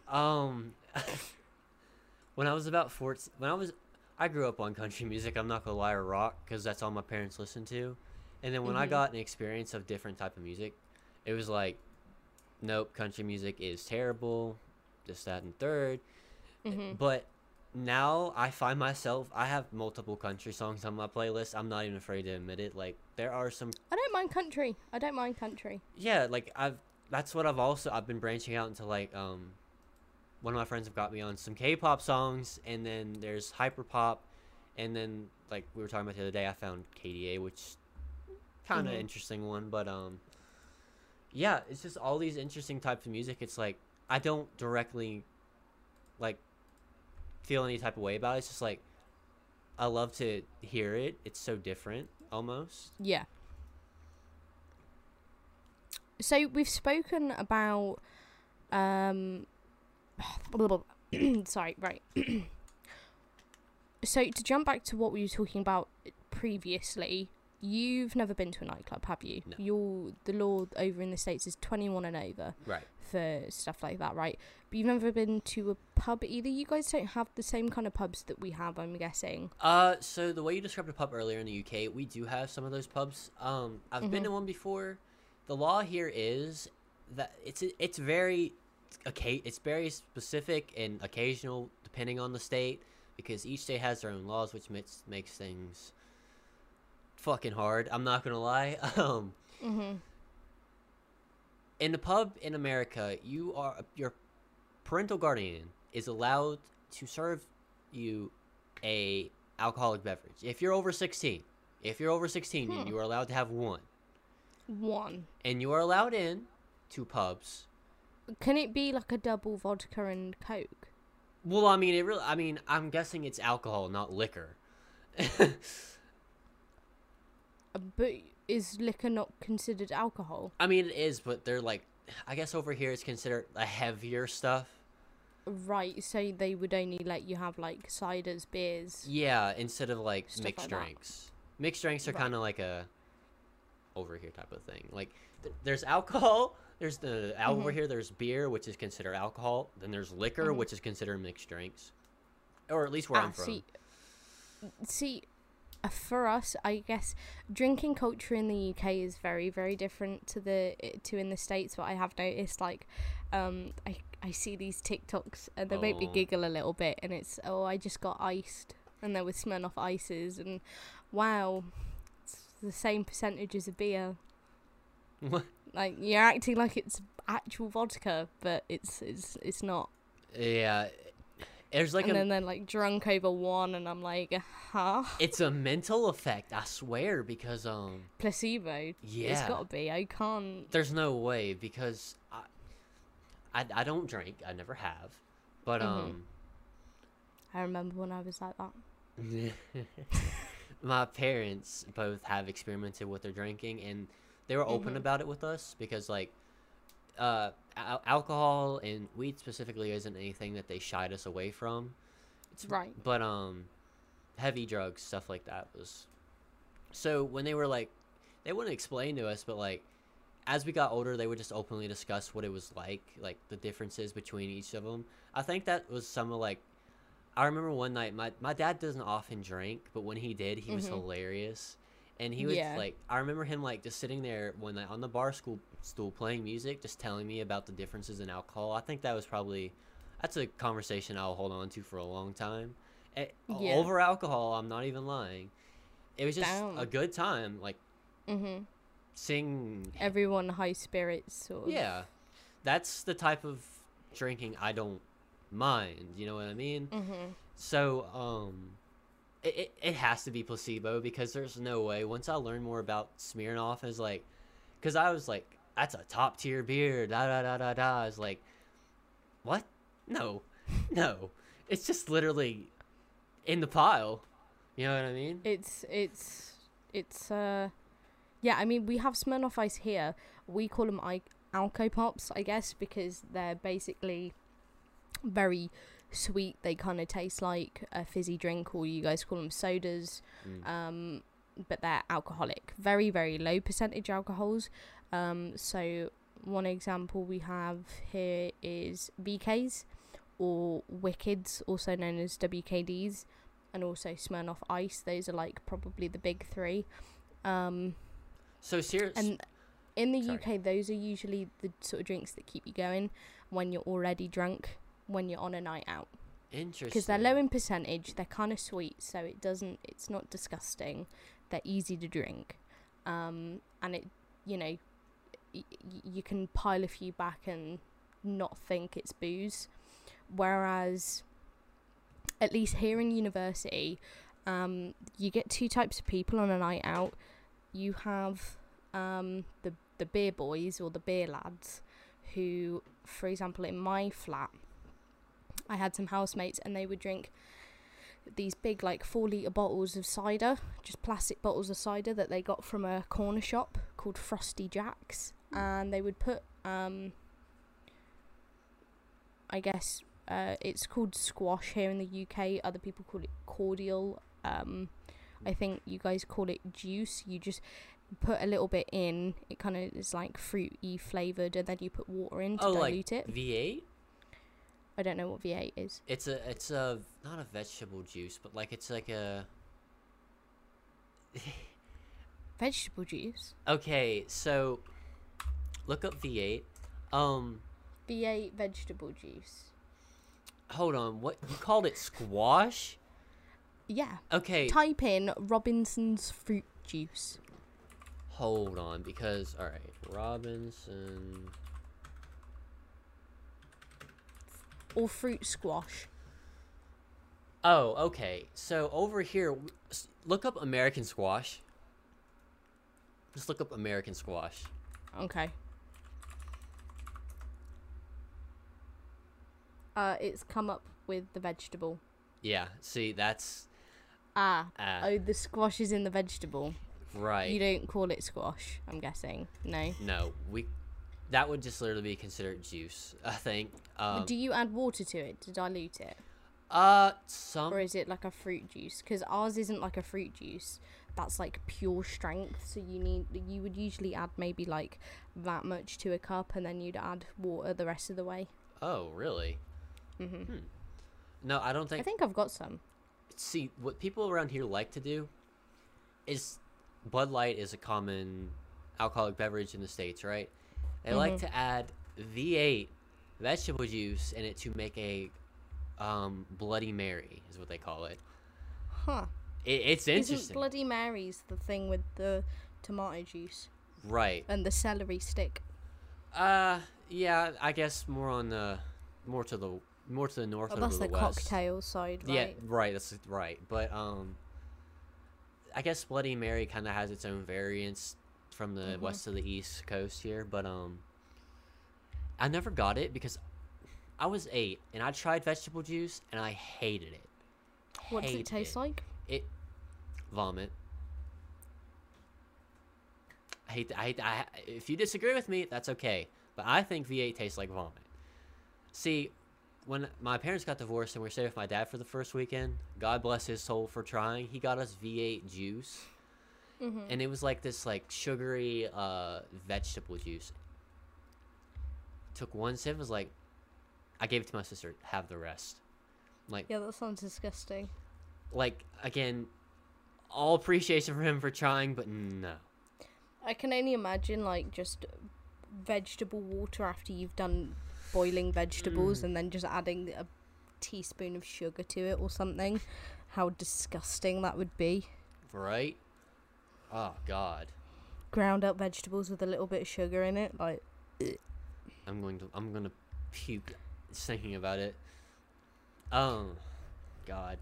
S2: um when I was about 14 when I was I grew up on country music. I'm not gonna lie, or rock, because that's all my parents listened to. And then when I
S1: Mhm.
S2: got an experience of different type of music, it was like, nope, country music is terrible. This, that, and 3rd
S1: hmm
S2: But now I find myself, I have multiple country songs on my playlist. I'm not even afraid to admit it. Like there are some
S1: I don't mind country. I don't mind country.
S2: yeah like i've that's what i've also i've been branching out into like um one of my friends have got me on some k-pop songs and then there's hyper pop and then like we were talking about the other day i found K/DA which kind of
S1: Mhm.
S2: interesting one but um yeah it's just all these interesting types of music it's like i don't directly like feel any type of way about it it's just like i love to hear it it's so different almost
S1: Yeah. So we've spoken about um sorry, right. so to jump back to what we were talking about previously, you've never been to a nightclub, have you?
S2: No.
S1: You're the law over in the States is twenty one and over
S2: right
S1: for stuff like that, right? But you've never been to a pub either. You guys don't have the same kind of pubs that we have, I'm guessing.
S2: Uh, so the way you described a pub earlier in the UK, we do have some of those pubs. Um, I've been
S1: Mhm.
S2: to one before. The law here is that it's it's very, okay, it's very specific and occasional depending on the state because each state has their own laws, which makes makes things fucking hard. I'm not gonna lie. Um,
S1: Mm-hmm.
S2: in the pub in America, you are your parental guardian is allowed to serve you a alcoholic beverage. If you're over 16, if you're over 16, you-
S1: Hmm.
S2: you are allowed to have one.
S1: One.
S2: And you are allowed in to pubs.
S1: Can it be like a double vodka and coke?
S2: Well, I mean, it really I mean, I'm guessing it's alcohol, not liquor.
S1: Uh, But is liquor not considered alcohol?
S2: I mean, it is, but they're like I guess over here it's considered a heavier stuff.
S1: Right, so they would only let you have like ciders, beers.
S2: Yeah, instead of like mixed
S1: like that.
S2: drinks. Mixed drinks are
S1: Right.
S2: kind of like a over here type of thing. Like th- there's alcohol, there's the out over
S1: Mhm.
S2: here there's beer, which is considered alcohol. Then there's liquor,
S1: Mhm.
S2: which is considered mixed drinks, or at least where I'm
S1: Ah,
S2: from.
S1: see, see, uh, for us, I guess drinking culture in the UK is very, very different to the to in the states. But I have noticed, like, um, I I see these TikToks and they make me
S2: Oh.
S1: giggle a little bit, and it's oh, I just got iced, and there was Smirnoff ices, and wow, it's the same percentage as a beer.
S2: What?
S1: Like you're acting like it's actual vodka, but it's it's it's not.
S2: yeah, there's like
S1: and
S2: a
S1: then they're like drunk over one, and I'm like, huh?
S2: it's a mental effect. I swear, because um,
S1: Placebo.
S2: Yeah.
S1: It's got to be. I can't.
S2: there's no way because I, I I don't drink. I never have, but
S1: Mhm.
S2: um.
S1: I remember when I was like that.
S2: my parents both have experimented with their drinking and they were open
S1: Mhm.
S2: about it with us because like uh al- alcohol and weed specifically isn't anything that they shied us away from it's
S1: Right.
S2: but um heavy drugs stuff like that was so when they were like they wouldn't explain to us but like as we got older they would just openly discuss what it was like like the differences between each of them i think that was some of like i remember one night my, my dad doesn't often drink but when he did he was
S1: Mhm.
S2: hilarious and he was
S1: Yeah.
S2: like i remember him like just sitting there one night on the bar school stool playing music just telling me about the differences in alcohol i think that was probably that's a conversation i'll hold on to for a long time Eh,
S1: Yeah.
S2: over alcohol i'm not even lying it was just a good time like
S1: mm-hmm.
S2: sing
S1: Everyone high spirits sort of.
S2: yeah that's the type of drinking i don't mind you know what i mean
S1: Mhm.
S2: so um it, it, has to be placebo because there's no way. Once i learned more about smirnoff is like because i was like that's a top tier beer da da da da da. I was like what? No. No. It's just literally in the pile. You know what i mean?
S1: It's it's it's uh yeah. I mean, we have Smirnoff Ice here. We call them I- Alco Pops, I guess, because they're basically very sweet. They kind of taste like a fizzy drink, or you guys call them sodas.
S2: Mm.
S1: um, but they're alcoholic. Very, very low percentage alcohols. Um, so one example we have here is VKs or Wickeds, also known as WKDs. and also Smirnoff Ice. Those are like probably the big three. Um,
S2: So serious.
S1: and in the
S2: Sorry.
S1: UK, those are usually the sort of drinks that keep you going when you're already drunk, when you're on a night out.
S2: Interesting.
S1: Because they're low in percentage, they're kind of sweet, so it doesn't, it's not disgusting. They're easy to drink. Um, and it, you know, y- you can pile a few back and not think it's booze. Whereas, at least here in university, um, you get two types of people on a night out. You have um, the the beer boys or the beer lads, who, for example, in my flat, I had some housemates and they would drink these big like four litre bottles of cider, just plastic bottles of cider that they got from a corner shop called Frosty Jacks, and they would put um, I guess uh, it's called squash here in the UK. Other people call it cordial. Um, I think you guys call it juice. You just put a little bit in. It kind of is like fruity flavored, and then you put water in to
S2: oh, like
S1: dilute it.
S2: V8.
S1: I don't know what V8 is.
S2: It's a it's a not a vegetable juice, but like it's like a.
S1: Vegetable juice.
S2: Okay, so look up V8. Um,
S1: V8 vegetable juice.
S2: hold on. What you called it? Squash?
S1: Yeah.
S2: Okay,
S1: Type in Robinson's fruit juice.
S2: hold on because all right, Robinson.
S1: Or fruit squash.
S2: Oh, okay. So over here, look up American squash. Just look up American squash.
S1: Okay. Uh, it's come up with the vegetable.
S2: Yeah. See, that's
S1: Ah.
S2: uh,
S1: Oh, the squash is in the vegetable.
S2: right.
S1: You don't call it squash, I'm guessing. No.
S2: No, we. That would just literally be considered juice. I think. Um,
S1: Do you add water to it to dilute it?
S2: uh, some.
S1: Or is it like a fruit juice? Because ours isn't like a fruit juice. That's like pure strength. So you need you would usually add maybe like that much to a cup, and then you'd add water the rest of the way.
S2: Oh, really?
S1: hmm
S2: Hmm. No, I don't think.
S1: I
S2: think.
S1: think I've got some.
S2: See, what people around here like to do is Bud Light is a common alcoholic beverage in the states, right? They like
S1: Mhm.
S2: to add V8 vegetable juice in it to make a um, Bloody Mary, is what they call it.
S1: Huh?
S2: it it's
S1: Isn't Bloody Mary's the thing with the tomato juice
S2: right?
S1: and the celery stick?
S2: Uh, yeah, I guess more on the more to the more to the north
S1: Oh, that's the
S2: the west.
S1: cocktail side, right?
S2: Yeah, right. That's right. But um, I guess Bloody Mary kind of has its own variants from the
S1: Mhm.
S2: west to the east coast here. But um, I never got it because I was eight and I tried vegetable juice and I hated it.
S1: What does it taste like?
S2: It vomit. I hate. I hate. I, if you disagree with me, that's okay. But I think V8 tastes like vomit. See, when my parents got divorced and we stayed with my dad for the first weekend, God bless his soul for trying. He got us V8 juice,
S1: Mm-hmm.
S2: and it was like this like sugary uh vegetable juice. Took one sip, was like, I gave it to my sister. Have the rest. Like,
S1: Yeah, that sounds disgusting.
S2: like again, all appreciation for him for trying, but no.
S1: I can only imagine like just vegetable water after you've done boiling vegetables
S2: Mm.
S1: and then just adding a teaspoon of sugar to it or something. How disgusting that would be.
S2: Right? Oh God,
S1: Ground up vegetables with a little bit of sugar in it, like
S2: I'm going to I'm gonna puke thinking about it. Oh, God.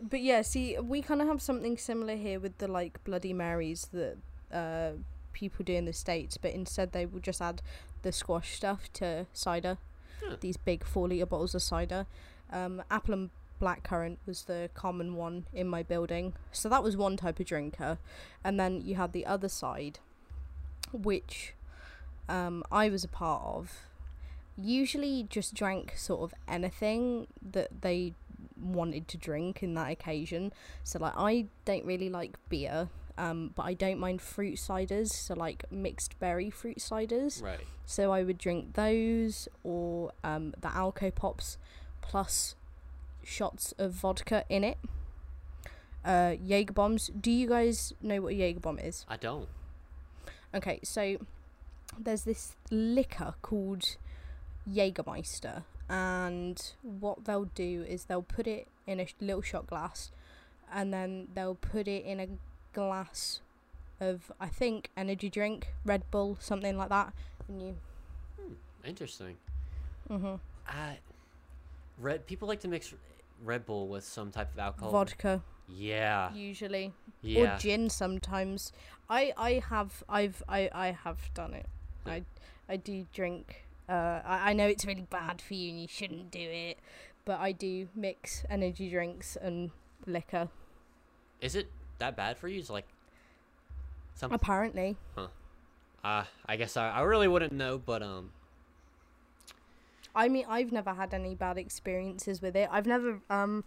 S1: But yeah, see, we kind of have something similar here with the like Bloody Marys that uh, people do in the states, but instead they will just add the squash stuff to cider.
S2: Huh.
S1: These big four liter bottles of cider. Um, apple and blackcurrant was the common one in my building, so that was one type of drinker, and then you had the other side, which um, I was a part of. Usually, just drank sort of anything that they wanted to drink in that occasion. So like I don't really like beer, um, but I don't mind fruit ciders. So like mixed berry fruit ciders.
S2: Right.
S1: So I would drink those or um, the Alco Pops plus shots of vodka in it. uh, Jaeger bombs. Do you guys know what a Jaeger bomb is?
S2: I don't.
S1: Okay, so there's this liquor called Jägermeister, and what they'll do is they'll put it in a little shot glass, and then they'll put it in a glass of I think energy drink, Red Bull, something like that, and you.
S2: Interesting.
S1: Mhm.
S2: I read people like to mix Red Bull with some type of alcohol.
S1: Vodka
S2: Yeah.
S1: usually,
S2: Yeah.
S1: or gin sometimes. I I have I've I I have done it. I I do drink. Uh, I I know it's really bad for you and you shouldn't do it, but I do mix energy drinks and liquor.
S2: Is it that bad for you? It's like some.
S1: Apparently, Huh.
S2: Uh, I guess I, I really wouldn't know, but um,
S1: I mean I've never had any bad experiences with it. I've never um,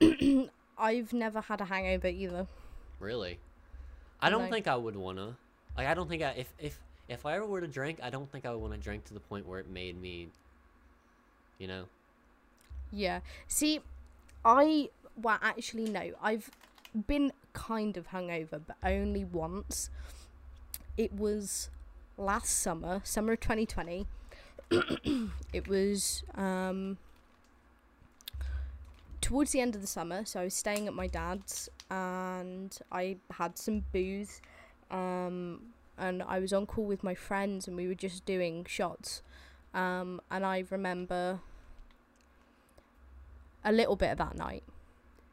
S1: I've never had a hangover either.
S2: really, I don't
S1: No.
S2: think I would wanna. Like, I don't think I if if if I ever were to drink, I don't think I would want to drink to the point where it made me. You know.
S1: Yeah. See, I well actually no. I've been kind of hungover, but only once. It was last summer, summer of 2020. it was um towards the end of the summer, so I was staying at my dad's and I had some booze um and I was on call with my friends and we were just doing shots. Um and I remember a little bit of that night.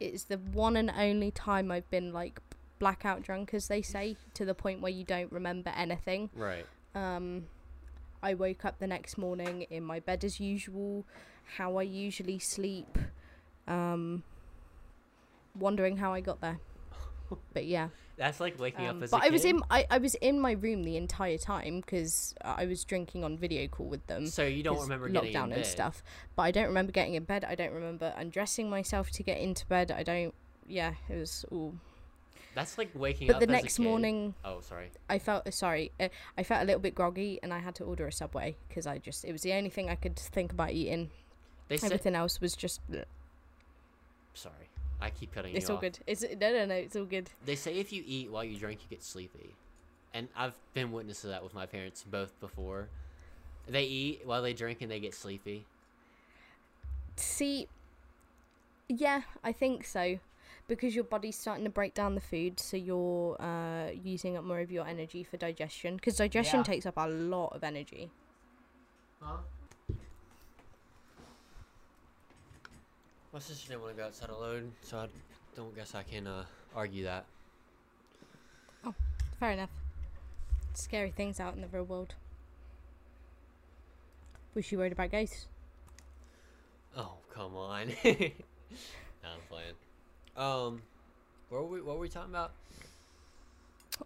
S1: It's the one and only time I've been like blackout drunk, as they say, to the point where you don't remember anything.
S2: Right.
S1: Um, I woke up the next morning in my bed as usual, how I usually sleep, um, wondering how I got there. But yeah,
S2: That's like waking
S1: um,
S2: up as
S1: but
S2: a
S1: I was
S2: kid.
S1: in I, I was in my room the entire time because I was drinking on video call with them
S2: So you don't remember getting
S1: lockdown
S2: in bed.
S1: and stuff. But I don't remember getting in bed. I don't remember undressing myself to get into bed. I don't. Yeah, it was all.
S2: That's like waking
S1: But
S2: up.
S1: the
S2: as a
S1: next
S2: kid.
S1: morning,
S2: Oh, sorry.
S1: I felt sorry. Uh, I felt a little bit groggy, and I had to order a subway because I just it was the only thing I could think about eating.
S2: They said.
S1: Everything else was just. bleh.
S2: Sorry, I keep cutting
S1: It's
S2: you
S1: all
S2: off.
S1: good. It's no, no, no. It's all good.
S2: They say if you eat while you drink, you get sleepy, and I've been witness to that with my parents both before. They eat while they drink and they get sleepy.
S1: See, yeah, I think so. Because your body's starting to break down the food, so you're uh, using up more of your energy for digestion. Because digestion
S2: Yeah.
S1: takes up a lot of energy.
S2: Huh? My sister didn't want to go outside alone, so I don't guess I can uh, argue that.
S1: Oh, fair enough. Scary things out in the real world. Was she worried about ghosts?
S2: Oh come on. no, I'm playing. Um, what were we? What were we talking about?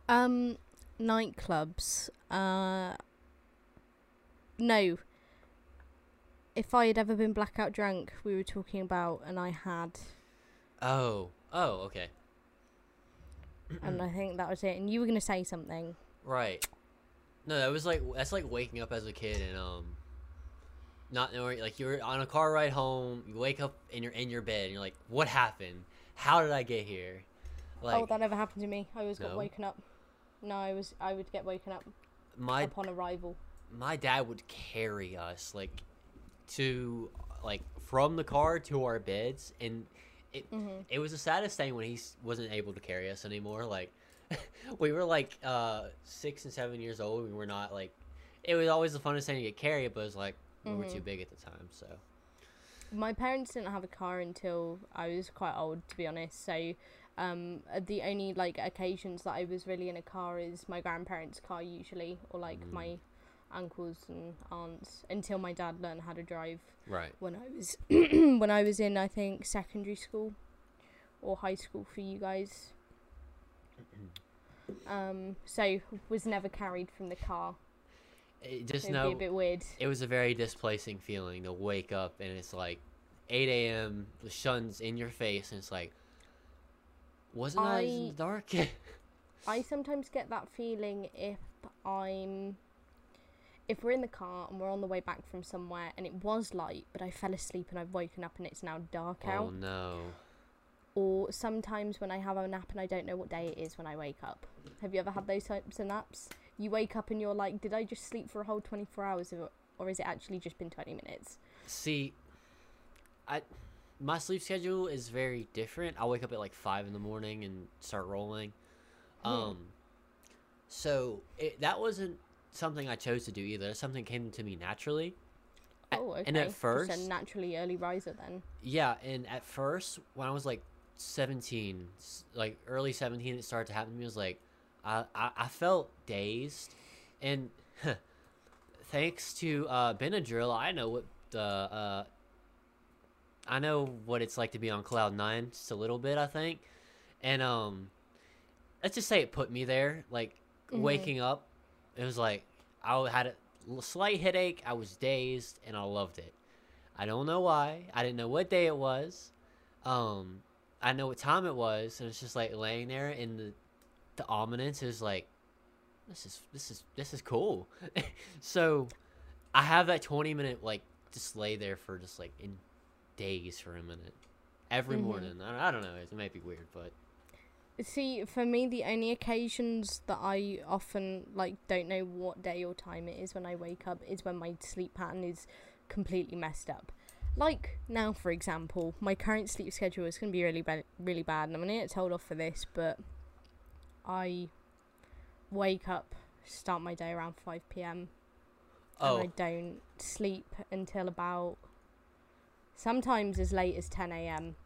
S1: Um, nightclubs. Uh, no. If I had ever been blackout drunk, we were talking about, and I had,
S2: Oh, oh, okay,
S1: and I think that was it. And you were gonna say something.
S2: right. No, that was like that's like waking up as a kid and um, not knowing like you're on a car ride home. You wake up and you're in your bed and you're like, what happened? How did I get here? Like
S1: oh, that never happened to me. I always got woken up. No, I was. I would get woken up
S2: my
S1: upon arrival.
S2: my dad would carry us like to like from the car to our beds and it
S1: Mhm.
S2: it was the saddest thing when he wasn't able to carry us anymore like we were like uh six and seven years old we were not like it was always the funnest thing to get carried but it was like we were too
S1: Mhm.
S2: big at the time so
S1: My parents didn't have a car until I was quite old, to be honest. So, um, uh, the only like occasions that I was really in a car is my grandparents' car usually, or like
S2: Mm.
S1: my uncles and aunts. Until my dad learned how to drive
S2: right
S1: when I was when I was in I think secondary school or high school for you guys. Um, so was never carried from the car.
S2: It just
S1: It'd
S2: know
S1: be a bit weird.
S2: it was a very displacing feeling to wake up and it's like 8 a.m the sun's in your face and it's like wasn't I, in the dark
S1: I sometimes get that feeling if I'm if we're in the car and we're on the way back from somewhere and it was light but I fell asleep and I've woken up and it's now dark
S2: oh
S1: out.
S2: Oh no
S1: or sometimes when I have a nap and I don't know what day it is when I wake up. Have you ever had those types of naps? You wake up and you're like, did I just sleep for a whole 24 hours or, or is it actually just been 20 minutes?
S2: See, I my sleep schedule is very different. I wake up at like five in the morning and start rolling.
S1: Hmm.
S2: Um, so it, that wasn't something I chose to do either. Something came to me naturally.
S1: Oh, okay.
S2: and at
S1: Just
S2: first-
S1: a naturally early riser then.
S2: Yeah, and at first when I was like seventeen, like early seventeen, it started to happen to me. I was like, I I, I felt dazed, and thanks to uh, Benadryl, I know what the uh, I know what it's like to be on cloud nine just a little bit. I think, and um, let's just say it put me there. Like
S1: Mhm.
S2: waking up, it was like I had a slight headache. I was dazed, and I loved it. I don't know why. I didn't know what day it was. Um, I know what time it was, and it's just like laying there, and the the ominence is like, this is this is this is cool. so, I have that twenty minute like just lay there for just like in days for a minute every
S1: Mhm.
S2: morning. I, I don't know. It may be weird, but
S1: See, for me, the only occasions that I often like don't know what day or time it is when I wake up is when my sleep pattern is completely messed up. Like now, for example, my current sleep schedule is going to be really bad, really bad, and I'm going to get told off for this, but I wake up, start my day around five p.m.
S2: oh,
S1: and I don't sleep until about sometimes as late as 10 a.m.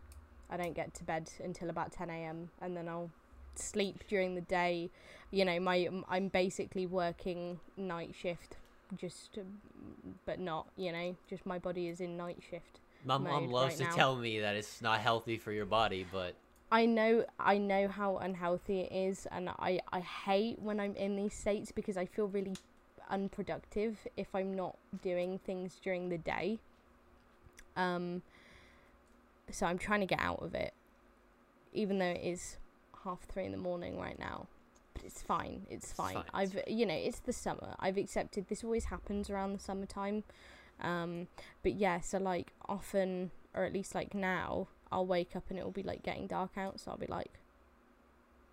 S1: I don't get to bed until about 10 a.m. and then I'll sleep during the day. You know, my I'm basically working night shift, just um, but not. You know, just my body is in night shift.
S2: my mom loves
S1: right
S2: to
S1: now.
S2: tell me that it's not healthy for your body, but
S1: I know I know how unhealthy it is and I I hate when I'm in these states because I feel really unproductive if I'm not doing things during the day. Um so I'm trying to get out of it even though it is half 3 in the morning right now. But it's fine. It's fine.
S2: it's
S1: I've you know, it's the summer. I've accepted this always happens around the summertime. Um but yeah, so like often or at least like now, I'll wake up and it'll be like getting dark out, so I'll be like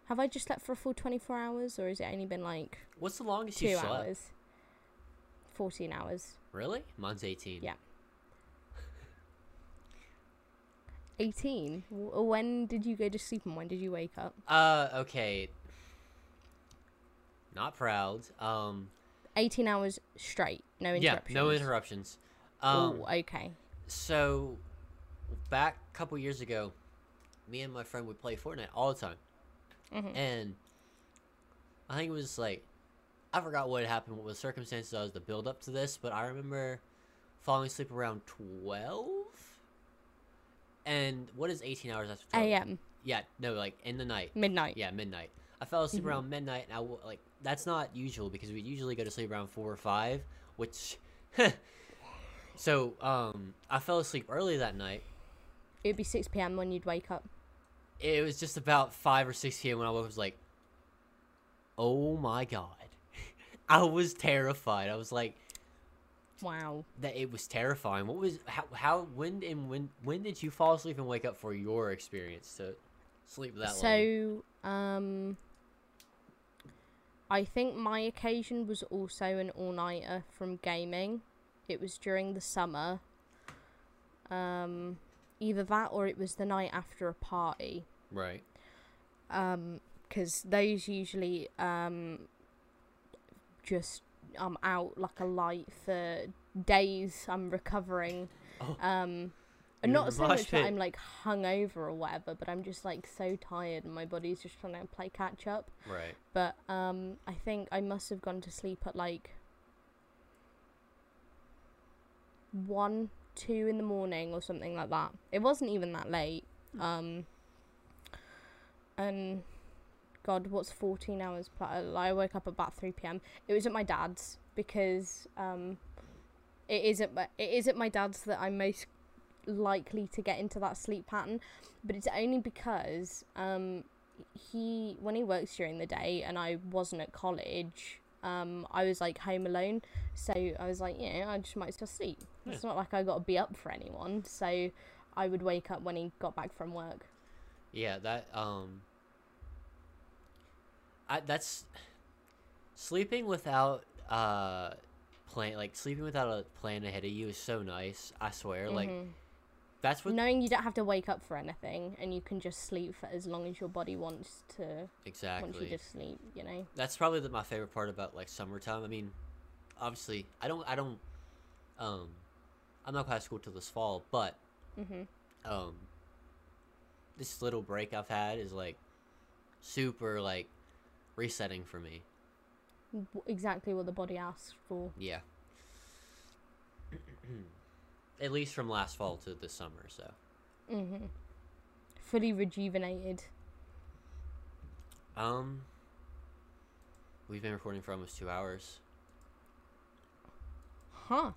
S1: have I just slept for a full 24 hours or has it only been like
S2: what's the longest
S1: 2
S2: you slept?
S1: hours? 14 hours.
S2: Really? Mine's eighteen.
S1: Yeah. 18. When did you go to sleep and when did you wake up?
S2: Uh, okay. Not proud. Um,
S1: 18 hours straight, no interruptions.
S2: yeah, no interruptions. Um,
S1: oh, okay.
S2: so back a couple years ago, me and my friend would play Fortnite all the time,
S1: Mhm.
S2: and I think it was like I forgot what happened, what the circumstances was the build up to this, but I remember falling asleep around twelve. And what is eighteen hours after twelve?
S1: AM,
S2: Yeah, no, like in the night.
S1: midnight.
S2: Yeah, midnight. I fell asleep
S1: Mhm.
S2: around midnight, and I w- like that's not usual because we usually go to sleep around four or five, which. so um, I fell asleep early that night.
S1: It'd be 6 p.m. when you'd wake up.
S2: It was just about five or six p.m. when I woke. up, I was like, "Oh my god!" I was terrified. I was like,
S1: Wow.
S2: "That it was terrifying." What was how how when and when when did you fall asleep and wake up for your experience to sleep that long?
S1: So, um, I think my occasion was also an all nighter from gaming. It was during the summer. Um, either that or it was the night after a party.
S2: Right.
S1: Um, because those usually um just I'm out like a light for days. I'm recovering.
S2: Oh.
S1: Um, not so much that. I'm like hungover or whatever, but I'm just like so tired and my body's just trying to play catch up.
S2: Right.
S1: But um, I think I must have gone to sleep at like one, two in the morning or something like that. It wasn't even that late. Um, and God, what's fourteen hours? Plus? I woke up about three p.m. It was at my dad's because um, it is at my, it is at my dad's that I'm most likely to get into that sleep pattern, but it's only because um, he when he works during the day and I wasn't at college. Um, I was like home alone, so I was like, you know, I just might as well sleep. It's not like I got to be up for anyone, so I would wake up when he got back from work.
S2: Yeah, that um I that's sleeping without uh plan like sleeping without a plan ahead of you is so nice. I swear. Like
S1: Mhm.
S2: That's what
S1: knowing you don't have to wake up for anything and you can just sleep for as long as your body wants to Exactly. wants you to sleep you know
S2: That's probably the, my favorite part about like summertime. I mean, obviously, I don't I don't um I'm not going to school till this fall, but
S1: hmm
S2: um this little break I've had is like super like resetting for me.
S1: exactly what the body asks for
S2: Yeah. At least from last fall to this summer, so.
S1: Mm-hmm. fully rejuvenated
S2: Um we've been recording for almost 2 hours.
S1: huh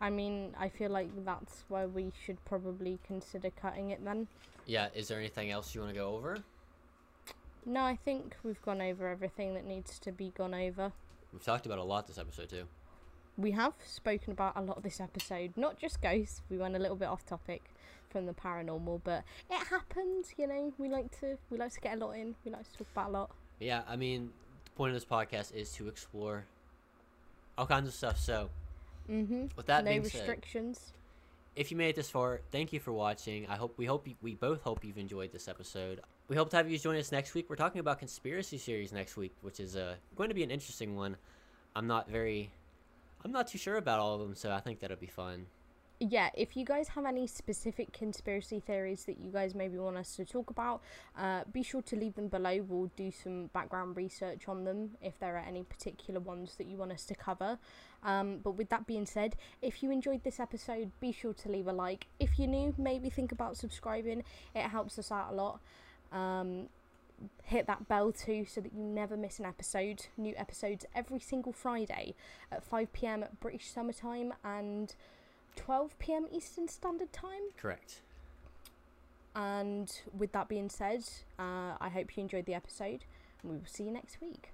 S1: i mean i feel like that's why we should probably consider cutting it then
S2: Yeah, is there anything else you want to go over?
S1: no i think we've gone over everything that needs to be gone over
S2: We've talked about a lot this episode too.
S1: We have spoken about a lot of this episode, not just ghosts. We went a little bit off topic from the paranormal, but it happens. You know, we like to we like to get a lot in. We like to talk about a lot.
S2: Yeah, I mean, the point of this podcast is to explore all kinds of stuff. So,
S1: Mm-hmm.
S2: with that
S1: no
S2: being said,
S1: restrictions.
S2: if you made it this far, thank you for watching. I hope we hope you, we both hope you've enjoyed this episode. We hope to have you join us next week. We're talking about conspiracy series next week, which is uh, going to be an interesting one. I'm not very, I'm not too sure about all of them, so I think that'll be fun.
S1: yeah, if you guys have any specific conspiracy theories that you guys maybe want us to talk about, uh, be sure to leave them below. We'll do some background research on them if there are any particular ones that you want us to cover. Um, but with that being said, if you enjoyed this episode, be sure to leave a like. If you're new, maybe think about subscribing, it helps us out a lot. Um, hit that bell too so that you never miss an episode. New episodes every single Friday at 5 pm British summertime and 12 pm Eastern Standard Time.
S2: Correct.
S1: And with that being said, uh, I hope you enjoyed the episode, and we will see you next week.